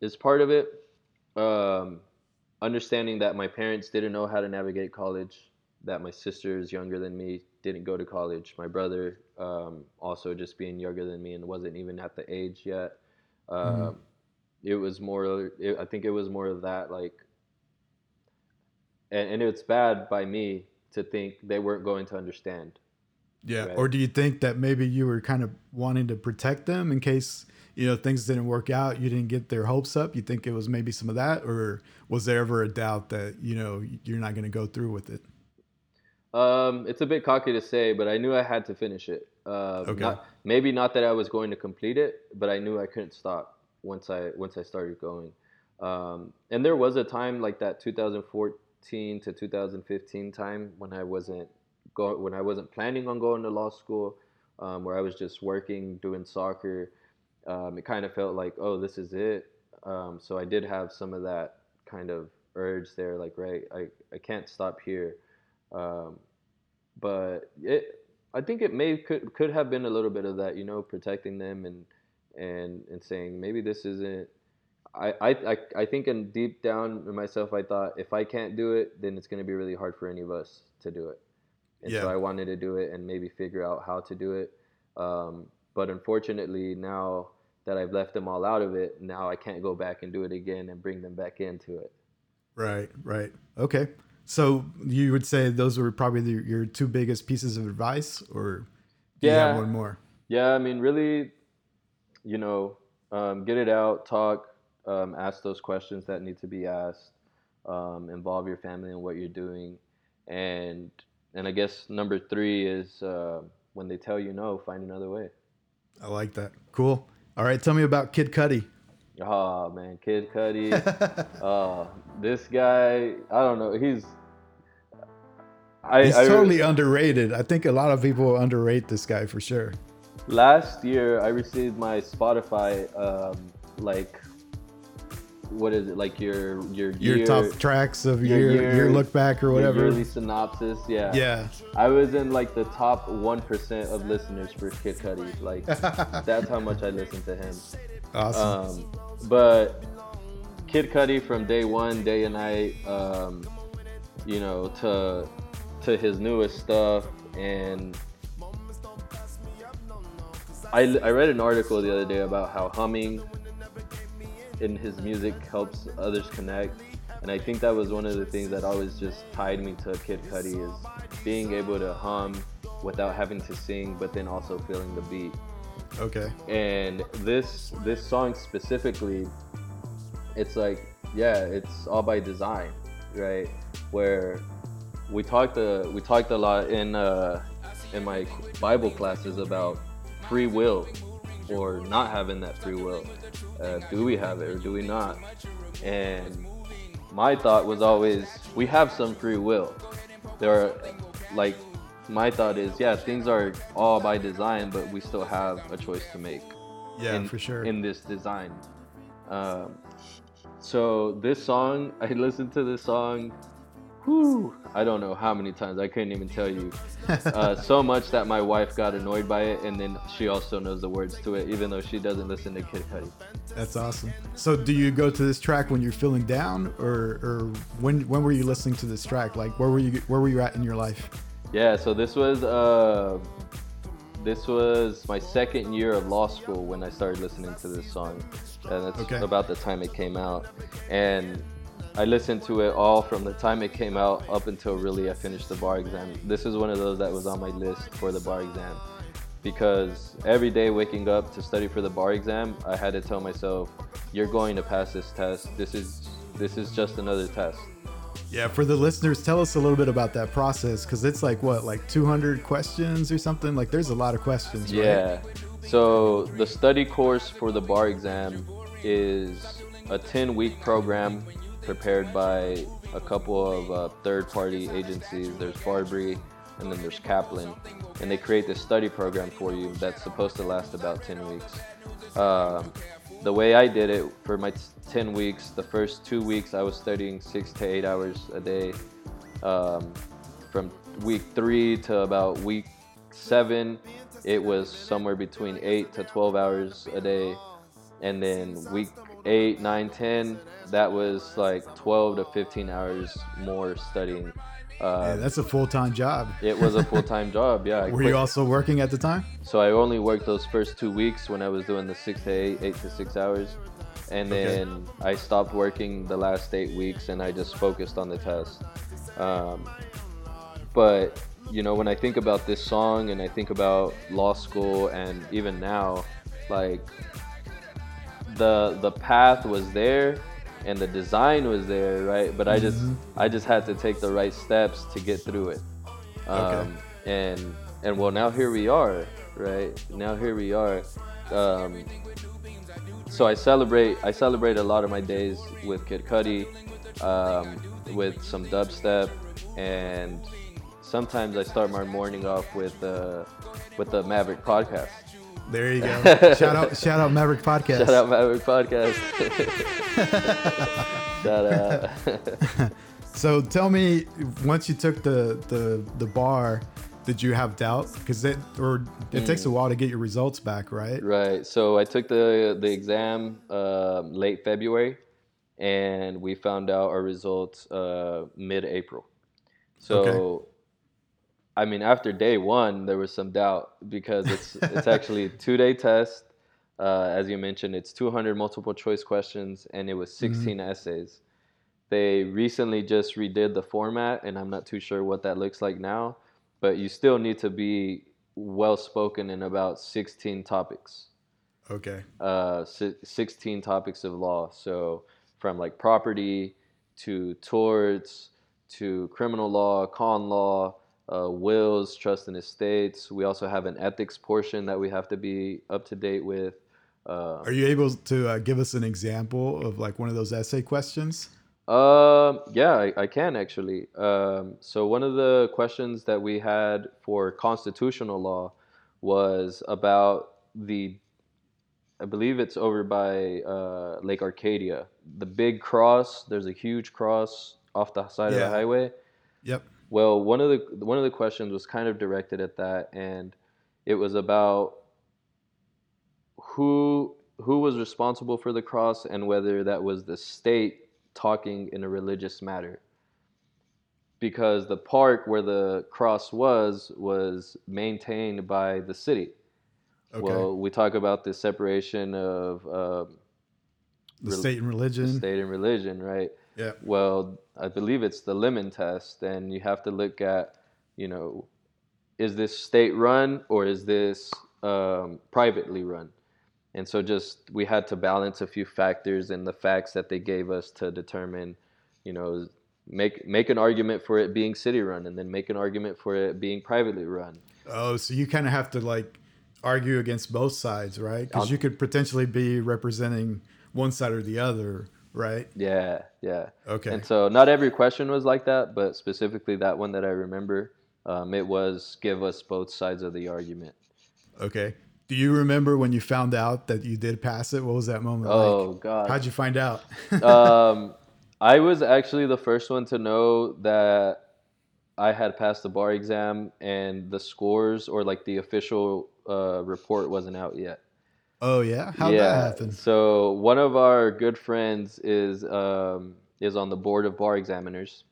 is part of it. Um, understanding that my parents didn't know how to navigate college, that my sister is younger than me, didn't go to college. My brother um, also just being younger than me and wasn't even at the age yet. Um, It was more. It, I think it was more of that like, and, and it's bad by me to think they weren't going to understand. yeah. Right. Or do you think that maybe you were kind of wanting to protect them in case you know things didn't work out, you didn't get their hopes up? You think it was maybe some of that, or was there ever a doubt that you know you're not going to go through with it? Um, it's a bit cocky to say, but I knew I had to finish it. Uh, Okay. Not, maybe not that I was going to complete it, but I knew I couldn't stop once I once I started going. Um, and there was a time like that 2014 to 2015 time when I wasn't go when I wasn't planning on going to law school, um, where I was just working, doing soccer. Um, it kind of felt like, oh, this is it. Um, so I did have some of that kind of urge there, like, right, I, I can't stop here. Um, but it, I think it may could could have been a little bit of that, you know, protecting them and and and saying maybe this isn't. I, I, I, I think in deep down in myself, I thought if I can't do it, then it's going to be really hard for any of us to do it. And so I wanted to do it and maybe figure out how to do it. Um, but unfortunately, now that I've left them all out of it, now I can't go back and do it again and bring them back into it. Right, right. Okay. So you would say those were probably the, your two biggest pieces of advice, or do you have Yeah. one more? Yeah, I mean, really, you know, um, get it out, talk, um, ask those questions that need to be asked, um, involve your family in what you're doing, and and I guess number three is uh, when they tell you no, find another way. I like that. Cool. All right, tell me about Kid Cudi. Oh man, Kid Cudi. uh, this guy, I don't know. He's I, He's I- totally underrated. I think a lot of people underrate this guy for sure. last year I received my Spotify um, like what is it like your your Your year, top tracks of your your look back or your whatever. yearly synopsis. Yeah. Yeah. I was in like the top one percent of listeners for Kid Cudi. Like that's how much I listen to him. Awesome. Um, but Kid Cudi from day one, day and night, um, you know, to to his newest stuff, and I, I read an article the other day about how humming in his music helps others connect, and I think that was one of the things that always just tied me to Kid Cudi is being able to hum without having to sing, but then also feeling the beat okay. and this this song specifically it's like yeah it's all by design right where we talked uh, we talked a lot in uh, in my bible classes about free will or not having that free will. Uh, do we have it or do we not? And my thought was always we have some free will. There are like my thought is yeah things are all by design but we still have a choice to make Yeah, in, for sure. in this design. Um, so this song i listened to this song whew, i don't know how many times i couldn't even tell you uh, so much that my wife got annoyed by it and then she also knows the words to it even though she doesn't listen to kid cudi That's awesome. So, do you go to this track when you're feeling down, or or when when were you listening to this track? Like, where were you where were you at in your life? Yeah, so this was uh, this was my second year of law school when I started listening to this song, and that's Okay. about the time it came out. And I listened to it all from the time it came out up until really I finished the bar exam. This is one of those that was on my list for the bar exam because every day waking up to study for the bar exam, I had to tell myself, "You're going to pass this test. This is this is just another test." Yeah, for the listeners, tell us a little bit about that process because it's like what, like 200 questions or something. Like, there's a lot of questions. Right? Yeah. So the study course for the bar exam is a 10 week program prepared by a couple of uh, third party agencies. There's Barbri and then there's Kaplan. And they create this study program for you that's supposed to last about 10 weeks. Um, the way I did it for my 10 weeks, the first two weeks I was studying six to eight hours a day. Um, from week three to about week seven, it was somewhere between eight to 12 hours a day. And then week eight, nine, 10, that was like 12 to 15 hours more studying. Uh, Yeah, that's a full time job. it was a full time job. Yeah. Were you also working at the time? so I only worked those first two weeks when I was doing the six to eight, eight to six hours. And Okay. then I stopped working the last eight weeks and I just focused on the test. Um, but, you know, when I think about this song and I think about law school and even now, like the the path was there and the design was there, right? But I just I just had to take the right steps to get through it. Um, and and well now here we are, right? Now here we are. Um, so I celebrate I celebrate a lot of my days with Kid Cudi, um, with some dubstep, and sometimes I start my morning off with uh, with the Maverick podcast. There you go. shout out, shout out Maverick Podcast. Shout out Maverick podcast. Shout out. So tell me, once you took the the the bar, did you have doubt? Because it or it takes Mm. a while to get your results back, right? Right. So I took the the exam uh, late February, and we found out our results uh, mid April. So, Okay. I mean, after day one, there was some doubt because it's it's actually a two day test. Uh, as you mentioned, it's 200 multiple choice questions, and it was 16 essays. They recently just redid the format, and I'm not too sure what that looks like now. But you still need to be well spoken in about 16 topics Okay. uh, si- 16 topics of law. So from like property to torts to criminal law, con law, uh, wills, trust and estates. We also have an ethics portion that we have to be up to date with. Uh, Are you able to uh, give us an example of like one of those essay questions? Um, yeah, I, I can actually. Um, so one of the questions that we had for constitutional law was about the, I believe it's over by uh, Lake Arcadia, the big cross. There's a huge cross off the side of the highway. Yep. Well, one of the one of the questions was kind of directed at that, and it was about who who was responsible for the cross and whether that was the state talking in a religious matter. Because the park where the cross was was maintained by the city. Okay. Well, we talk about the separation of um, the rel- state and religion. state and religion, right? Yeah. Well, I believe it's the lemon test, and you have to look at, you know, is this state run or is this um, privately run? And so just we had to balance a few factors and the facts that they gave us to determine, you know, make make an argument for it being city run and then make an argument for it being privately run. Oh, so you kind of have to like argue against both sides, right? Because you could potentially be representing one side or the other, right? Yeah, yeah. Okay. And so not every question was like that, but specifically that one that I remember, um, it was give us both sides of the argument. Okay. Do you remember when you found out that you did pass it? What was that moment Oh like? God. How'd you find out? um, I was actually the first one to know that I had passed the bar exam, and the scores or like the official uh, report wasn't out yet. Oh yeah. How'd yeah. that happen? So one of our good friends is um, is on the board of bar examiners,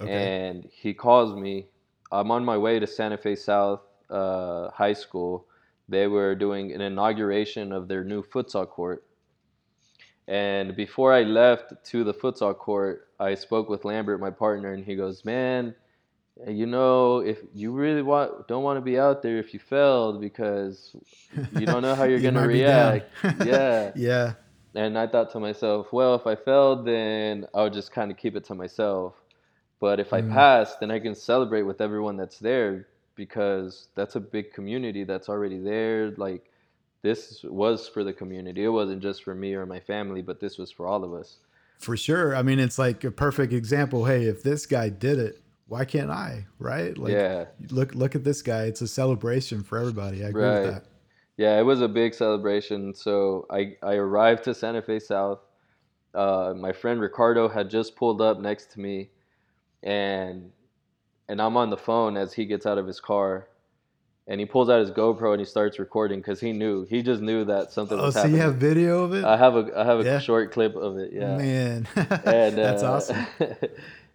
Okay. and he calls me. I'm on my way to Santa Fe South uh, High School. They were doing an inauguration of their new futsal court. And before I left to the futsal court, I spoke with Lambert, my partner, and he goes, "Man, you know, if you really want, don't want to be out there if you failed because you don't know how you're You be down. react." yeah. yeah. And I thought to myself, well, if I failed, then I would just kind of keep it to myself. But if I Mm. passed, then I can celebrate with everyone that's there because that's a big community that's already there. Like, this was for the community. It wasn't just for me or my family, but this was for all of us. For sure. I mean, it's like a perfect example. Hey, if this guy did it, why can't I? Right? Like, yeah. look look at this guy. It's a celebration for everybody. I agree Right. with that. Yeah, it was a big celebration. So I, I arrived to Santa Fe South. Uh, my friend Ricardo had just pulled up next to me, and and I'm on the phone as he gets out of his car, and he pulls out his GoPro and he starts recording because he knew he just knew that something Oh, was so happening. you have video of it? I have a I have a Yeah. short clip of it. Yeah. Man, and that's uh, awesome.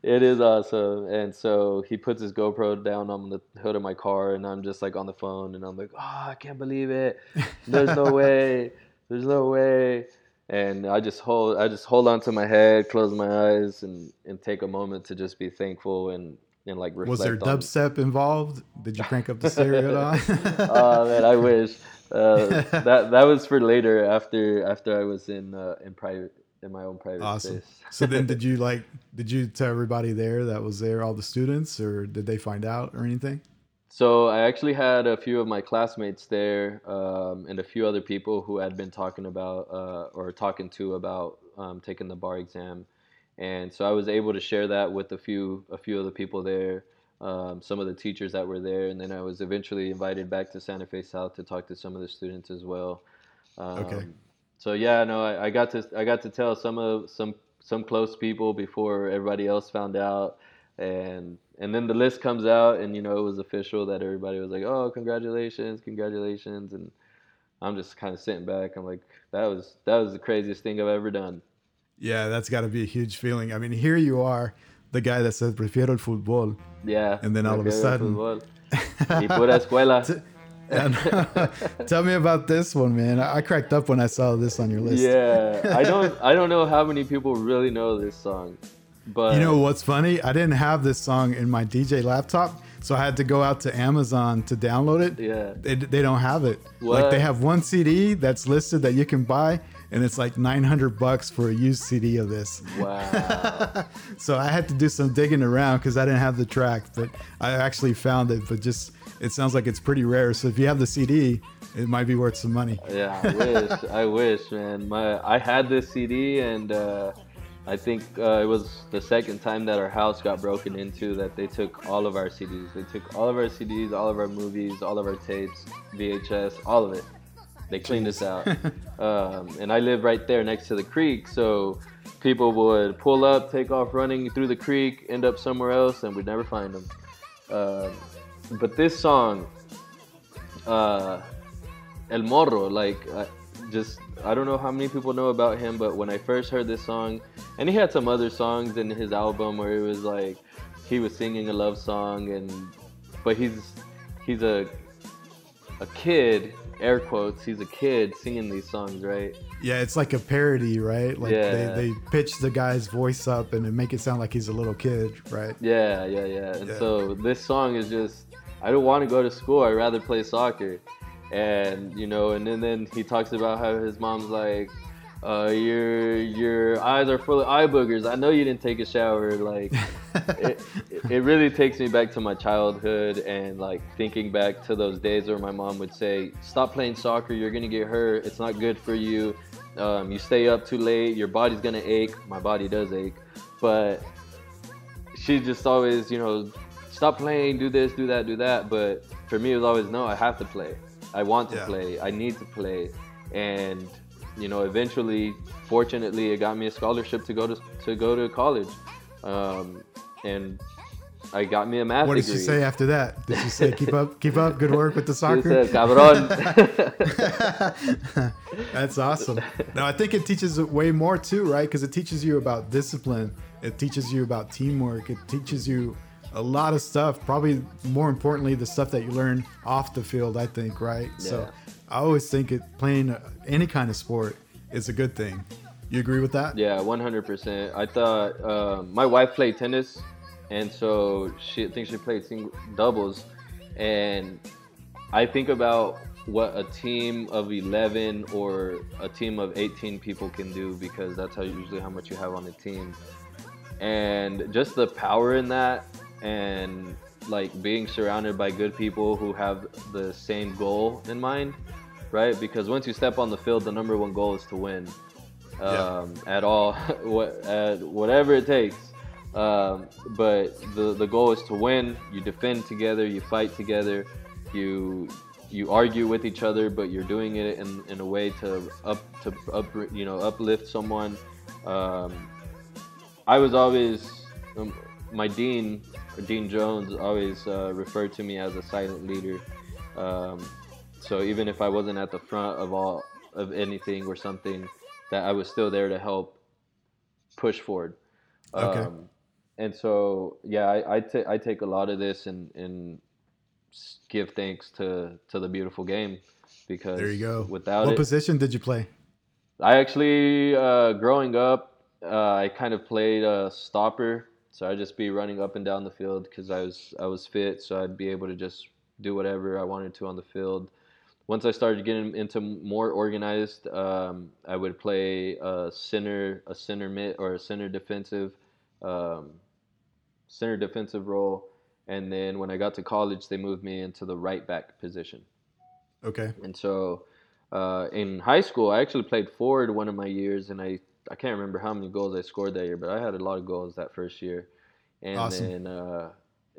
it is awesome. And so he puts his GoPro down on the hood of my car, and I'm just like on the phone, and I'm like, oh, I can't believe it. There's no way. There's no way. And I just hold I just hold on to my head, close my eyes, and and take a moment to just be thankful and and like reflect. Was there on, dubstep involved? Did you crank up the stereo on? oh man, I wish. Uh, that that was for later after after I was in uh, in private in my own private Awesome. space. so then, did you like? Did you tell everybody there that was there, all the students, or did they find out or anything? So I actually had a few of my classmates there, um, and a few other people who had been talking about uh, or talking to about um, taking the bar exam, and so I was able to share that with a few a few of the people there, um, some of the teachers that were there, and then I was eventually invited back to Santa Fe South to talk to some of the students as well. Um, Okay. So yeah, no, I, I got to I got to tell some of some some close people before everybody else found out, and and then the list comes out, and you know it was official that everybody was like, oh, congratulations, congratulations, and I'm just kind of sitting back. I'm like, that was that was the craziest thing I've ever done. Yeah, that's got to be a huge feeling. I mean, here you are, the guy that says prefiero el fútbol, Yeah. And then all of a sudden- y pura escuela. And tell me about this one, man. I I cracked up when I saw this on your list. Yeah, I don't I don't know how many people really know this song, but You know what's funny? I didn't have this song in my DJ laptop, so I had to go out to Amazon to download it. Yeah. They, they don't have it. Like they have one CD that's listed that you can buy, and it's like 900 bucks for a used CD of this. wow. So I had to do some digging around because I didn't have the track, but I actually found it. But just it sounds like it's pretty rare. So if you have the CD, it might be worth some money. Yeah, I wish. I wish, man. My I had this CD, and uh, I think uh, it was the second time that our house got broken into that they took all of our CDs. They took all of our CDs, all of our movies, all of our tapes, VHS, all of it. They cleaned us out. um, and I live right there next to the creek, so people would pull up, take off running through the creek, end up somewhere else, and we'd never find them. Um but this song, uh, El Morro, like I, just I don't know how many people know about him, but when I first heard this song, and he had some other songs in his album where it was like he was singing a love song, and but he's he's a a kid, air quotes, he's a kid singing these songs, right? Yeah, it's like a parody, right? Like Yeah. they, they pitch the guy's voice up and make it sound like he's a little kid, right? Yeah, yeah, yeah. And Yeah. so this song is just I don't want to go to school. I'd rather play soccer. And you know, and then, then he talks about how his mom's like, uh, your your eyes are full of eye boogers. I know you didn't take a shower. Like, it, it really takes me back to my childhood and like thinking back to those days where my mom would say, "Stop playing soccer. You're gonna get hurt. It's not good for you. Um, you stay up too late. Your body's gonna ache. My body does ache, but she just always, you know, stop playing, do this, do that, do that. But for me, it was always no. I have to play. I want to Yeah. play. I need to play, and you know, eventually, fortunately, it got me a scholarship to go to to go to college, um, and I got me a math What did degree. she say after that? Did she say keep up, keep up, good work with the She soccer? said, "Cabron." That's awesome. Now I think it teaches way more too, right? Because it teaches you about discipline. It teaches you about teamwork. It teaches you a lot of stuff. Probably more importantly, the stuff that you learn off the field. I think, right? So Yeah. I always think it playing any kind of sport is a good thing. You agree with that? Yeah, one hundred percent. I thought um, my wife played tennis, and so she I think she played sing- doubles, and I think about what a team of eleven or a team of eighteen people can do because that's how usually how much you have on a team, and just the power in that, and like being surrounded by good people who have the same goal in mind, right? Because once you step on the field, the number one goal is to win um, at all, at whatever it takes. Um, but the the goal is to win. You defend together. You fight together. You you argue with each other, but you're doing it in, in a way to up to up you know uplift someone. Um, I was always um, my dean, Dean Jones, always uh, referred to me as a silent leader. Um, so even if I wasn't at the front of all of anything or something, that I was still there to help push forward. Okay. Um, and so yeah, I I, t- I take a lot of this and and give thanks to to the beautiful game because There you go. Without what it, position did you play? I actually, uh, growing up, uh, I kind of played a stopper, so I'd just be running up and down the field because I was I was fit, so I'd be able to just do whatever I wanted to on the field. Once I started getting into more organized, um, I would play a center, a center mid, or a center defensive, um, center defensive role, and then when I got to college, they moved me into the right back position. Okay. And so uh, in high school, I actually played forward one of my years, and I, I can't remember how many goals I scored that year, but I had a lot of goals that first year. And Awesome. then uh,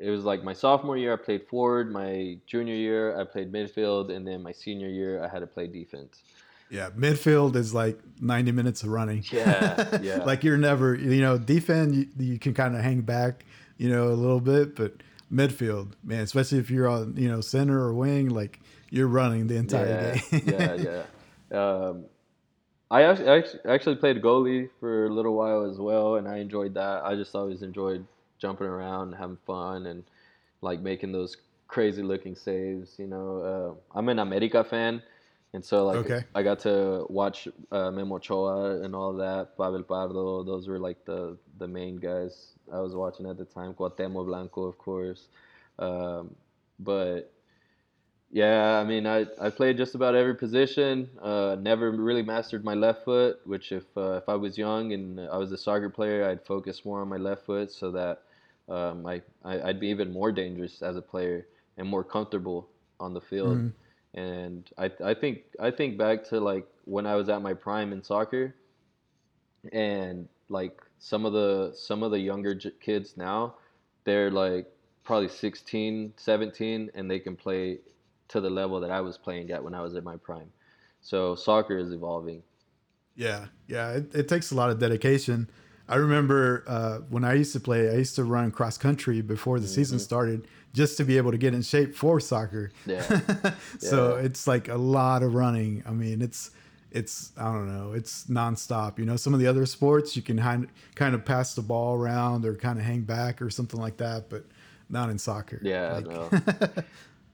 it was like my sophomore year, I played forward. My junior year, I played midfield, and then my senior year, I had to play defense. Yeah, midfield is like 90 minutes of running. Yeah, yeah. like you're never, you know, defend, you, you can kind of hang back, you know, a little bit, but midfield, man, especially if you're on, you know, center or wing, like you're running the entire yeah, day. yeah, yeah. Um, I actually, I actually- actually played goalie for a little while as well, and I enjoyed that. I just always enjoyed jumping around, having fun, and like making those crazy looking saves. You know, uh, I'm an America fan, and so like Okay. I got to watch uh, Memo Ochoa and all that. Pavel Pardo, those were like the the main guys I was watching at the time. Cuauhtemoc Blanco, of course, um, but yeah, I mean, I, I played just about every position. Uh, never really mastered my left foot, which if uh, if I was young and I was a soccer player, I'd focus more on my left foot so that um, I, I I'd be even more dangerous as a player and more comfortable on the field. Mhm. And I I think I think back to like when I was at my prime in soccer, and like some of the some of the younger j- kids now, they're like probably 16, 17, and they can play to the level that I was playing at when I was at my prime. So soccer is evolving. Yeah, yeah, it, it takes a lot of dedication. I remember uh, when I used to play, I used to run cross country before the season started just to be able to get in shape for soccer. Yeah. so Yeah. it's like a lot of running. I mean, it's it's I don't know, it's nonstop. You know, some of the other sports you can kind kind of pass the ball around or kind of hang back or something like that, but not in soccer. Yeah, Like- no.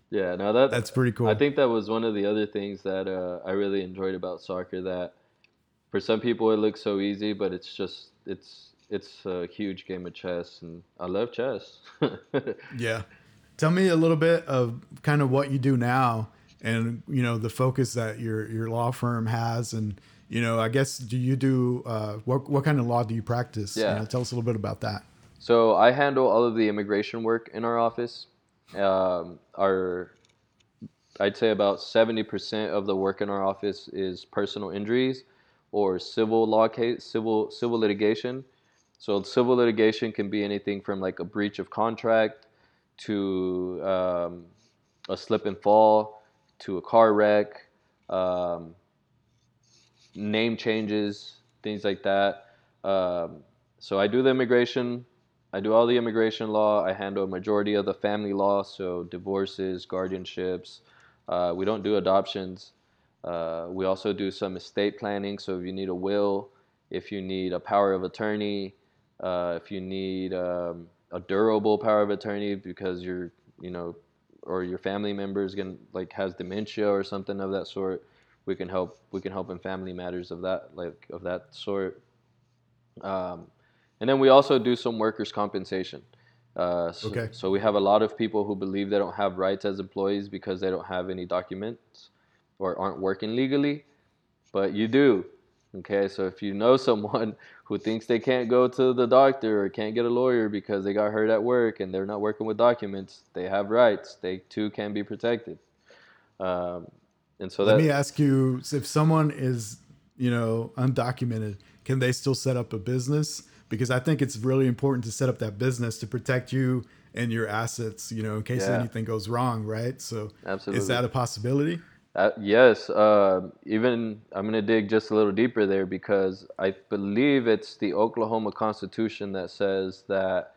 Yeah, no, that That's pretty cool. I think that was one of the other things that uh, I really enjoyed about soccer. That for some people it looks so easy, but it's just it's it's a huge game of chess, and I love chess. Yeah. Tell me a little bit of kind of what you do now and you know the focus that your your law firm has and you know I guess do you do uh what what kind of law do you practice? You Yeah. know, tell us a little bit about that. So I handle all of the immigration work in our office. Um, our, I'd say about seventy percent of the work in our office is personal injuries or civil law case, civil civil litigation. So civil litigation can be anything from like a breach of contract to um, a slip and fall to a car wreck, um, name changes, things like that. Um, so I do the immigration. I do all the immigration law. I handle a majority of the family law, so divorces, guardianships. Uh, we don't do adoptions. Uh, we also do some estate planning. So if you need a will, if you need a power of attorney, uh, if you need um, a durable power of attorney because you're, you know, or your family member is going like has dementia or something of that sort, we can help. We can help in family matters of that like of that sort. Um, and then we also do some workers' compensation. Uh, so, Okay. so we have a lot of people who believe they don't have rights as employees because they don't have any documents or aren't working legally, but you do. Okay, so if you know someone who thinks they can't go to the doctor or can't get a lawyer because they got hurt at work and they're not working with documents, they have rights. They too can be protected. Um, and so Let that me ask you if someone is, you know, undocumented, can they still set up a business? Because I think it's really important to set up that business to protect you and your assets, you know, in case Yeah. anything goes wrong, right? So Absolutely. is that a possibility? Uh, yes, uh, even I'm going to dig just a little deeper there because I believe it's the Oklahoma Constitution that says that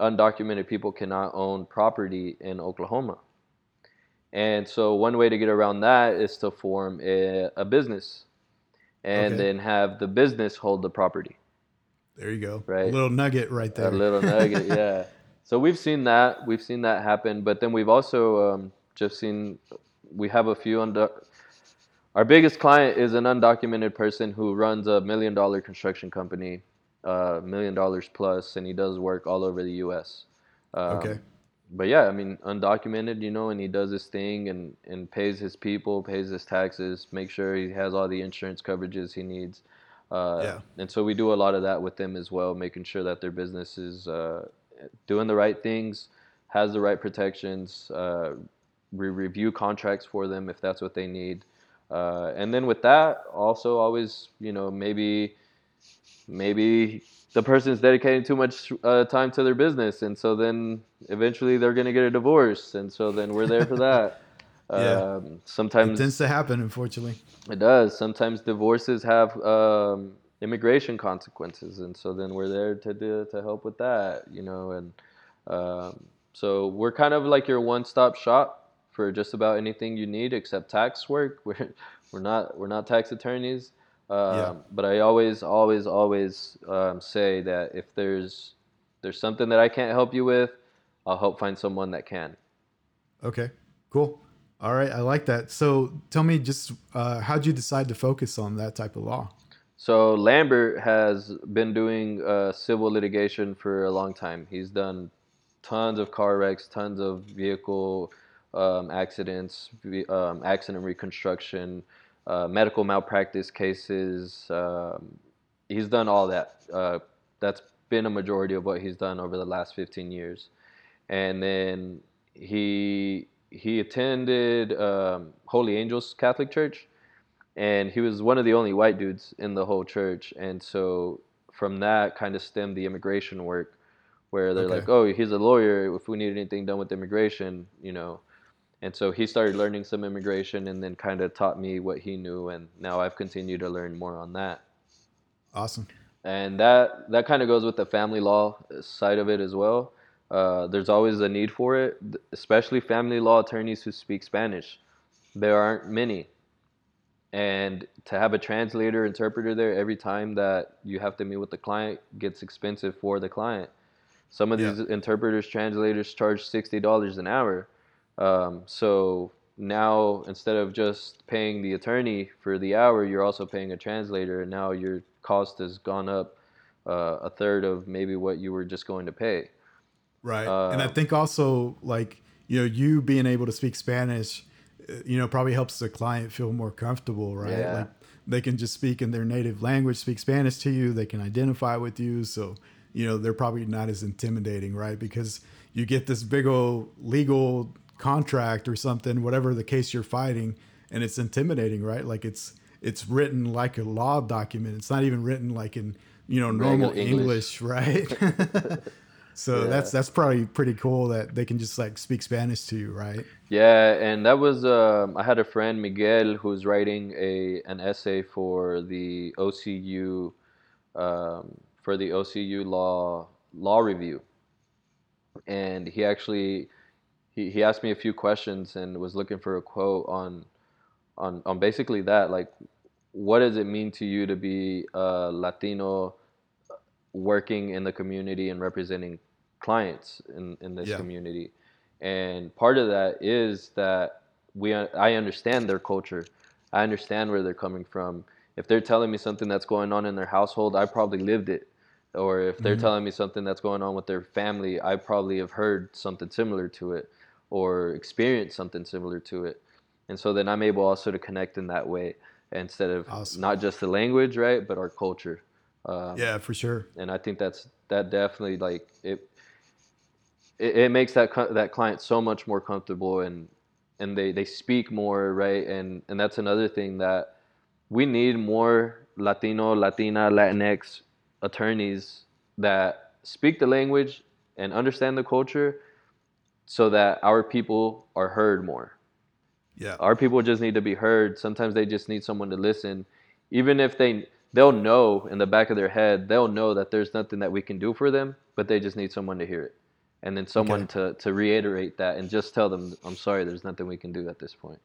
undocumented people cannot own property in Oklahoma. And so, one way to get around that is to form a, a business and Okay. then have the business hold the property. There you go. Right. A little nugget right there. A little nugget, yeah. So we've seen that. We've seen that happen. But then we've also um, just seen we have a few undo- our biggest client is an undocumented person who runs a million dollar construction company, uh, million dollars plus, and he does work all over the U.S. Um, Okay. But yeah, I mean, undocumented, you know, and he does his thing and, and pays his people, pays his taxes, make sure he has all the insurance coverages he needs. Uh, Yeah. And so we do a lot of that with them as well, making sure that their business is uh, doing the right things, has the right protections. Uh, we review contracts for them if that's what they need. Uh, and then with that, also always, you know, maybe maybe the person's dedicating too much uh, time to their business, and so then eventually they're gonna get a divorce, and so then we're there for that. Yeah. Um, It sometimes tends to happen, unfortunately. it does. Sometimes divorces have um, immigration consequences, and so then we're there to do, to help with that, you know. And um, so we're kind of like your one-stop shop for just about anything you need except tax work. We're we're not we're not tax attorneys, um, Yeah. but I always always always um, say that if there's there's something that I can't help you with, I'll help find someone that can. Okay. Cool. All right. I like that. So tell me just uh, how'd you decide to focus on that type of law? So Lambert has been doing uh, civil litigation for a long time. He's done tons of car wrecks, tons of vehicle um, accidents, um, accident reconstruction, uh, medical malpractice cases. Um, he's done all that. Uh, that's been a majority of what he's done over the last 15 years. And then he he attended um, Holy Angels Catholic Church and he was one of the only white dudes in the whole church and so from that kind of stemmed the immigration work where they're Okay. like oh he's a lawyer if we need anything done with immigration you know and so he started learning some immigration and then kind of taught me what he knew and now i've continued to learn more on that Awesome. and that that kind of goes with the family law side of it as well. Uh, there's always a need for it, especially family law attorneys who speak Spanish. There aren't many, and to have a translator interpreter there every time that you have to meet with the client gets expensive for the client. Some of Yeah. these interpreters, translators charge sixty dollars an hour. Um, so now instead of just paying the attorney for the hour, you're also paying a translator, and now your cost has gone up uh, a third of maybe what you were just going to pay. Right. and I Uh, think also like, you know, you being able to speak Spanish, uh, you know, probably helps the client feel more comfortable, right? Yeah. Like they can just speak in their native language, speak Spanish to you, they can identify with you. So, you know, they're probably not as intimidating, right? Because you get this big old legal contract or something, whatever the case you're fighting, and it's intimidating, right? Like it's it's written like a law document. It's not even written like in, you know, normal English, English. right? So Yeah. that's that's probably pretty cool that they can just like speak Spanish to you, right? Yeah, and that was um, I had a friend Miguel who's writing a an essay for the OCU um, for the OCU law law review, and he actually he, he asked me a few questions and was looking for a quote on on on basically that like what does it mean to you to be a Latino working in the community and representing clients in, in this Yeah. community? And part of that is that we I understand their culture. I understand where they're coming from. If they're telling me something that's going on in their household I probably lived it. Or if they're Mhm. telling me something that's going on with their family I probably have heard something similar to it or experience something similar to it and so then I'm able also to connect in that way instead of Awesome. not just the language right but our culture um, Yeah, for sure. and I think that's that definitely like it. It, it makes that that client so much more comfortable and and they they speak more right and and that's another thing that we need more Latino, Latina, Latinx attorneys that speak the language and understand the culture so that our people are heard more. Yeah. Our people just need to be heard. Sometimes they just need someone to listen, even if they they'll know in the back of their head they'll know that there's nothing that we can do for them, but they just need someone to hear it, and then someone to to reiterate that and just tell them, "I'm sorry, there's nothing we can do at this point."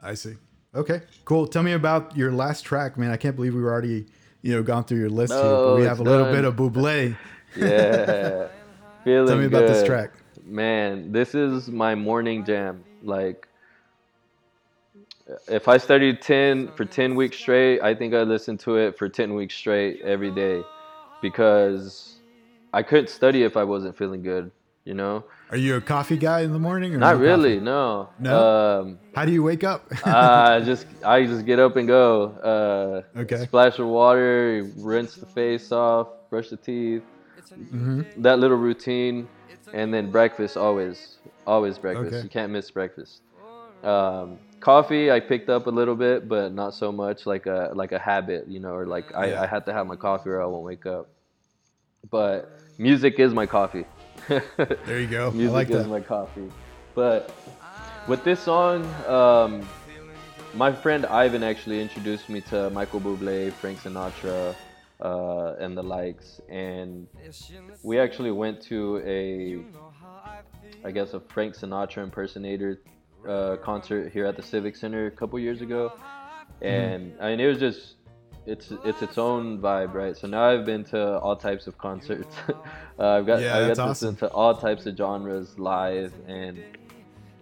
I see. Okay, cool. Tell me about your last track, man. I can't believe we were already, you know, gone through your list here, but we have a little bit of Buble. Yeah, feeling Tell me about this track. Man, this is my morning jam. Like, if I studied 10 for 10 weeks straight, I think I listened to it for 10 weeks straight every day because I couldn't study if I wasn't feeling good, you know? Are you a coffee guy in the morning or Not no really, coffee? no. No? Um, How do you wake up? I just I just get up and go. Uh, Okay. Splash of water, rinse the face off, brush the teeth. hmm That little routine, and then breakfast always, always breakfast. Okay. You can't miss breakfast. Um, coffee I picked up a little bit, but not so much like a like a habit, you know, or like I, Yeah. I had to have my coffee or I won't wake up. But music is my coffee. There you go. Music like is that. my coffee. But with this song, um, my friend Ivan actually introduced me to Michael Bublé, Frank Sinatra, uh, and the likes. And we actually went to a, I guess, a Frank Sinatra impersonator uh, concert here at the Civic Center a couple years ago. Mm-hmm. And I mean, it was just. It's it's its own vibe, right? So now I've been to all types of concerts. uh, I've got Yeah, I got that's to awesome. listen to all types of genres live and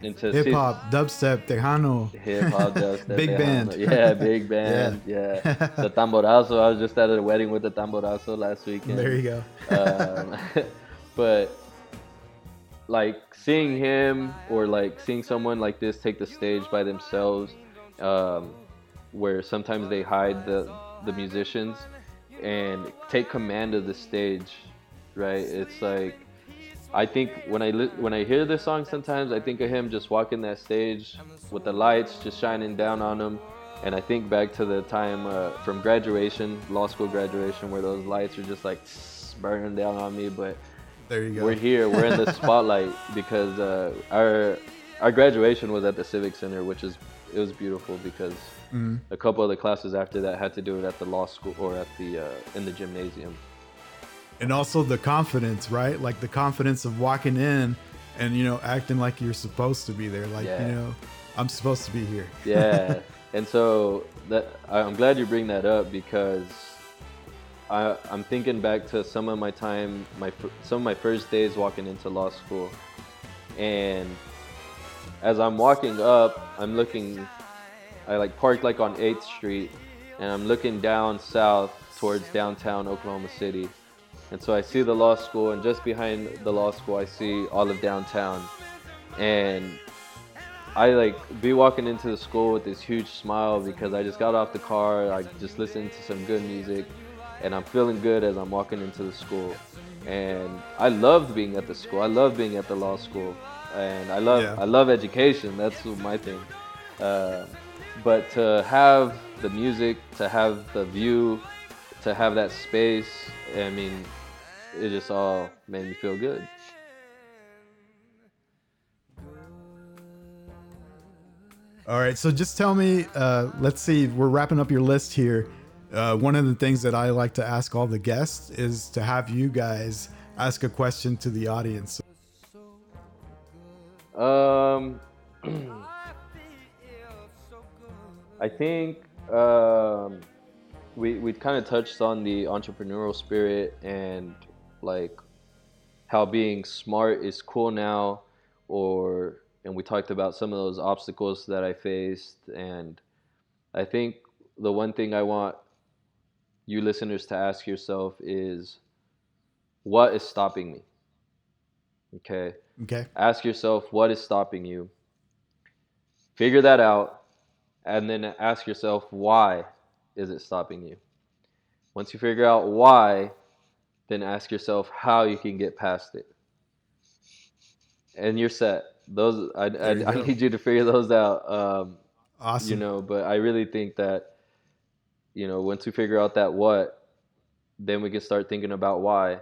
into Hip hop, dubstep, tejano. hip hop, dubstep, Big tejano. band. yeah, big band, yeah. The tamborazo. I was just at a wedding with the tamborazo last weekend. There you go. um, but like seeing him or like seeing someone like this take the stage by themselves, um, where sometimes they hide the the musicians and take command of the stage, right? It's like I think when I li- when I hear this song, sometimes I think of him just walking that stage with the lights just shining down on him, and I think back to the time uh, from graduation, law school graduation, where those lights are just like burning down on me. But There you go. we're here, we're in the spotlight because uh, our our graduation was at the Civic Center, which is it was beautiful because Mhm. a couple of the classes after that had to do it at the law school or at the uh, in the gymnasium. And also the confidence, right? Like the confidence of walking in and you know acting like you're supposed to be there. Like Yeah. you know, I'm supposed to be here. yeah and so that i'm glad you bring that up because I, i'm thinking back to some of my time my some of my first days walking into law school and as i'm walking up i'm looking i like parked like on 8th street and i'm looking down south towards downtown oklahoma city and so i see the law school and just behind the law school i see all of downtown and I like be walking into the school with this huge smile because I just got off the car, I just listened to some good music, and I'm feeling good as I'm walking into the school. And I loved being at the school. I love being at the law school, and I love Yeah. I love education. That's my thing. Uh, but to have the music, to have the view, to have that space, I mean, it just all made me feel good. All right, so just tell me. Uh, let's see. We're wrapping up your list here. Uh, one of the things that I like to ask all the guests is to have you guys ask a question to the audience. Um, I think um, we we kind of touched on the entrepreneurial spirit and like how being smart is cool now, or and we talked about some of those obstacles that I faced, and I think the one thing I want you listeners to ask yourself is, what is stopping me? Okay Okay. ask yourself what is stopping you figure that out and then ask yourself why is it stopping you once you figure out why then ask yourself how you can get past it and you're set those i, I, I need you to figure those out um, Awesome. you know but i really think that you know once we figure out that what then we can start thinking about why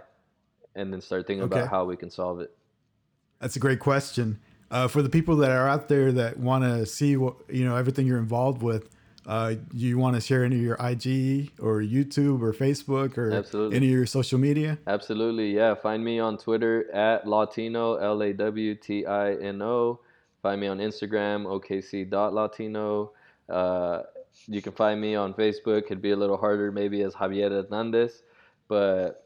and then start thinking Okay. about how we can solve it That's a great question. Uh, for the people that are out there that want to see what you know everything you're involved with, uh, you want to share any of your IG or YouTube or Facebook or Absolutely. any of your social media? Absolutely, yeah. Find me on Twitter at Lawtino L A W T I N O. Find me on Instagram okc.latino. Uh, you can find me on Facebook. It'd be a little harder maybe as Javier Hernandez, but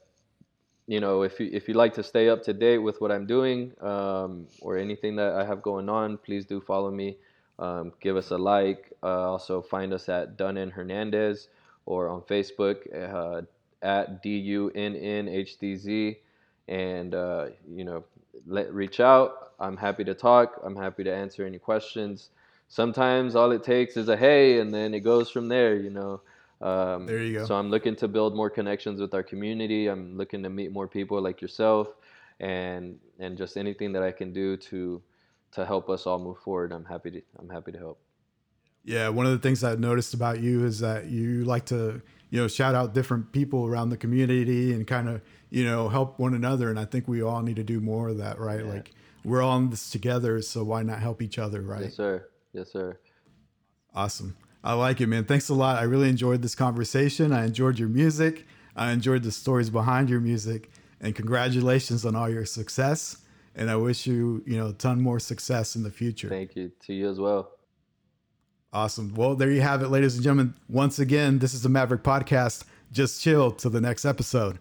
you know if you if you like to stay up to date with what I'm doing um, or anything that I have going on, please do follow me. Um, give us a like. Uh, also find us at Dunn Hernandez or on Facebook uh, at D U N N H D Z, and uh, you know let reach out. I'm happy to talk. I'm happy to answer any questions. Sometimes all it takes is a hey, and then it goes from there. You know. Um, There you go. So I'm looking to build more connections with our community. I'm looking to meet more people like yourself, and and just anything that I can do to to help us all move forward. I'm happy to I'm happy to help. Yeah, one of the things I noticed about you is that you like to, you know, shout out different people around the community and kind of, you know, help one another. And I think we all need to do more of that, right? Yeah. Like we're all in this together, so why not help each other, right? Yes, sir. Yes, sir. Awesome. I like it, man. Thanks a lot. I really enjoyed this conversation. I enjoyed your music. I enjoyed the stories behind your music. And congratulations on all your success. And I wish you, you know, a ton more success in the future. Thank you to you as well. Awesome. Well, there you have it, ladies and gentlemen. Once again, this is the Maverick Podcast. Just chill till the next episode.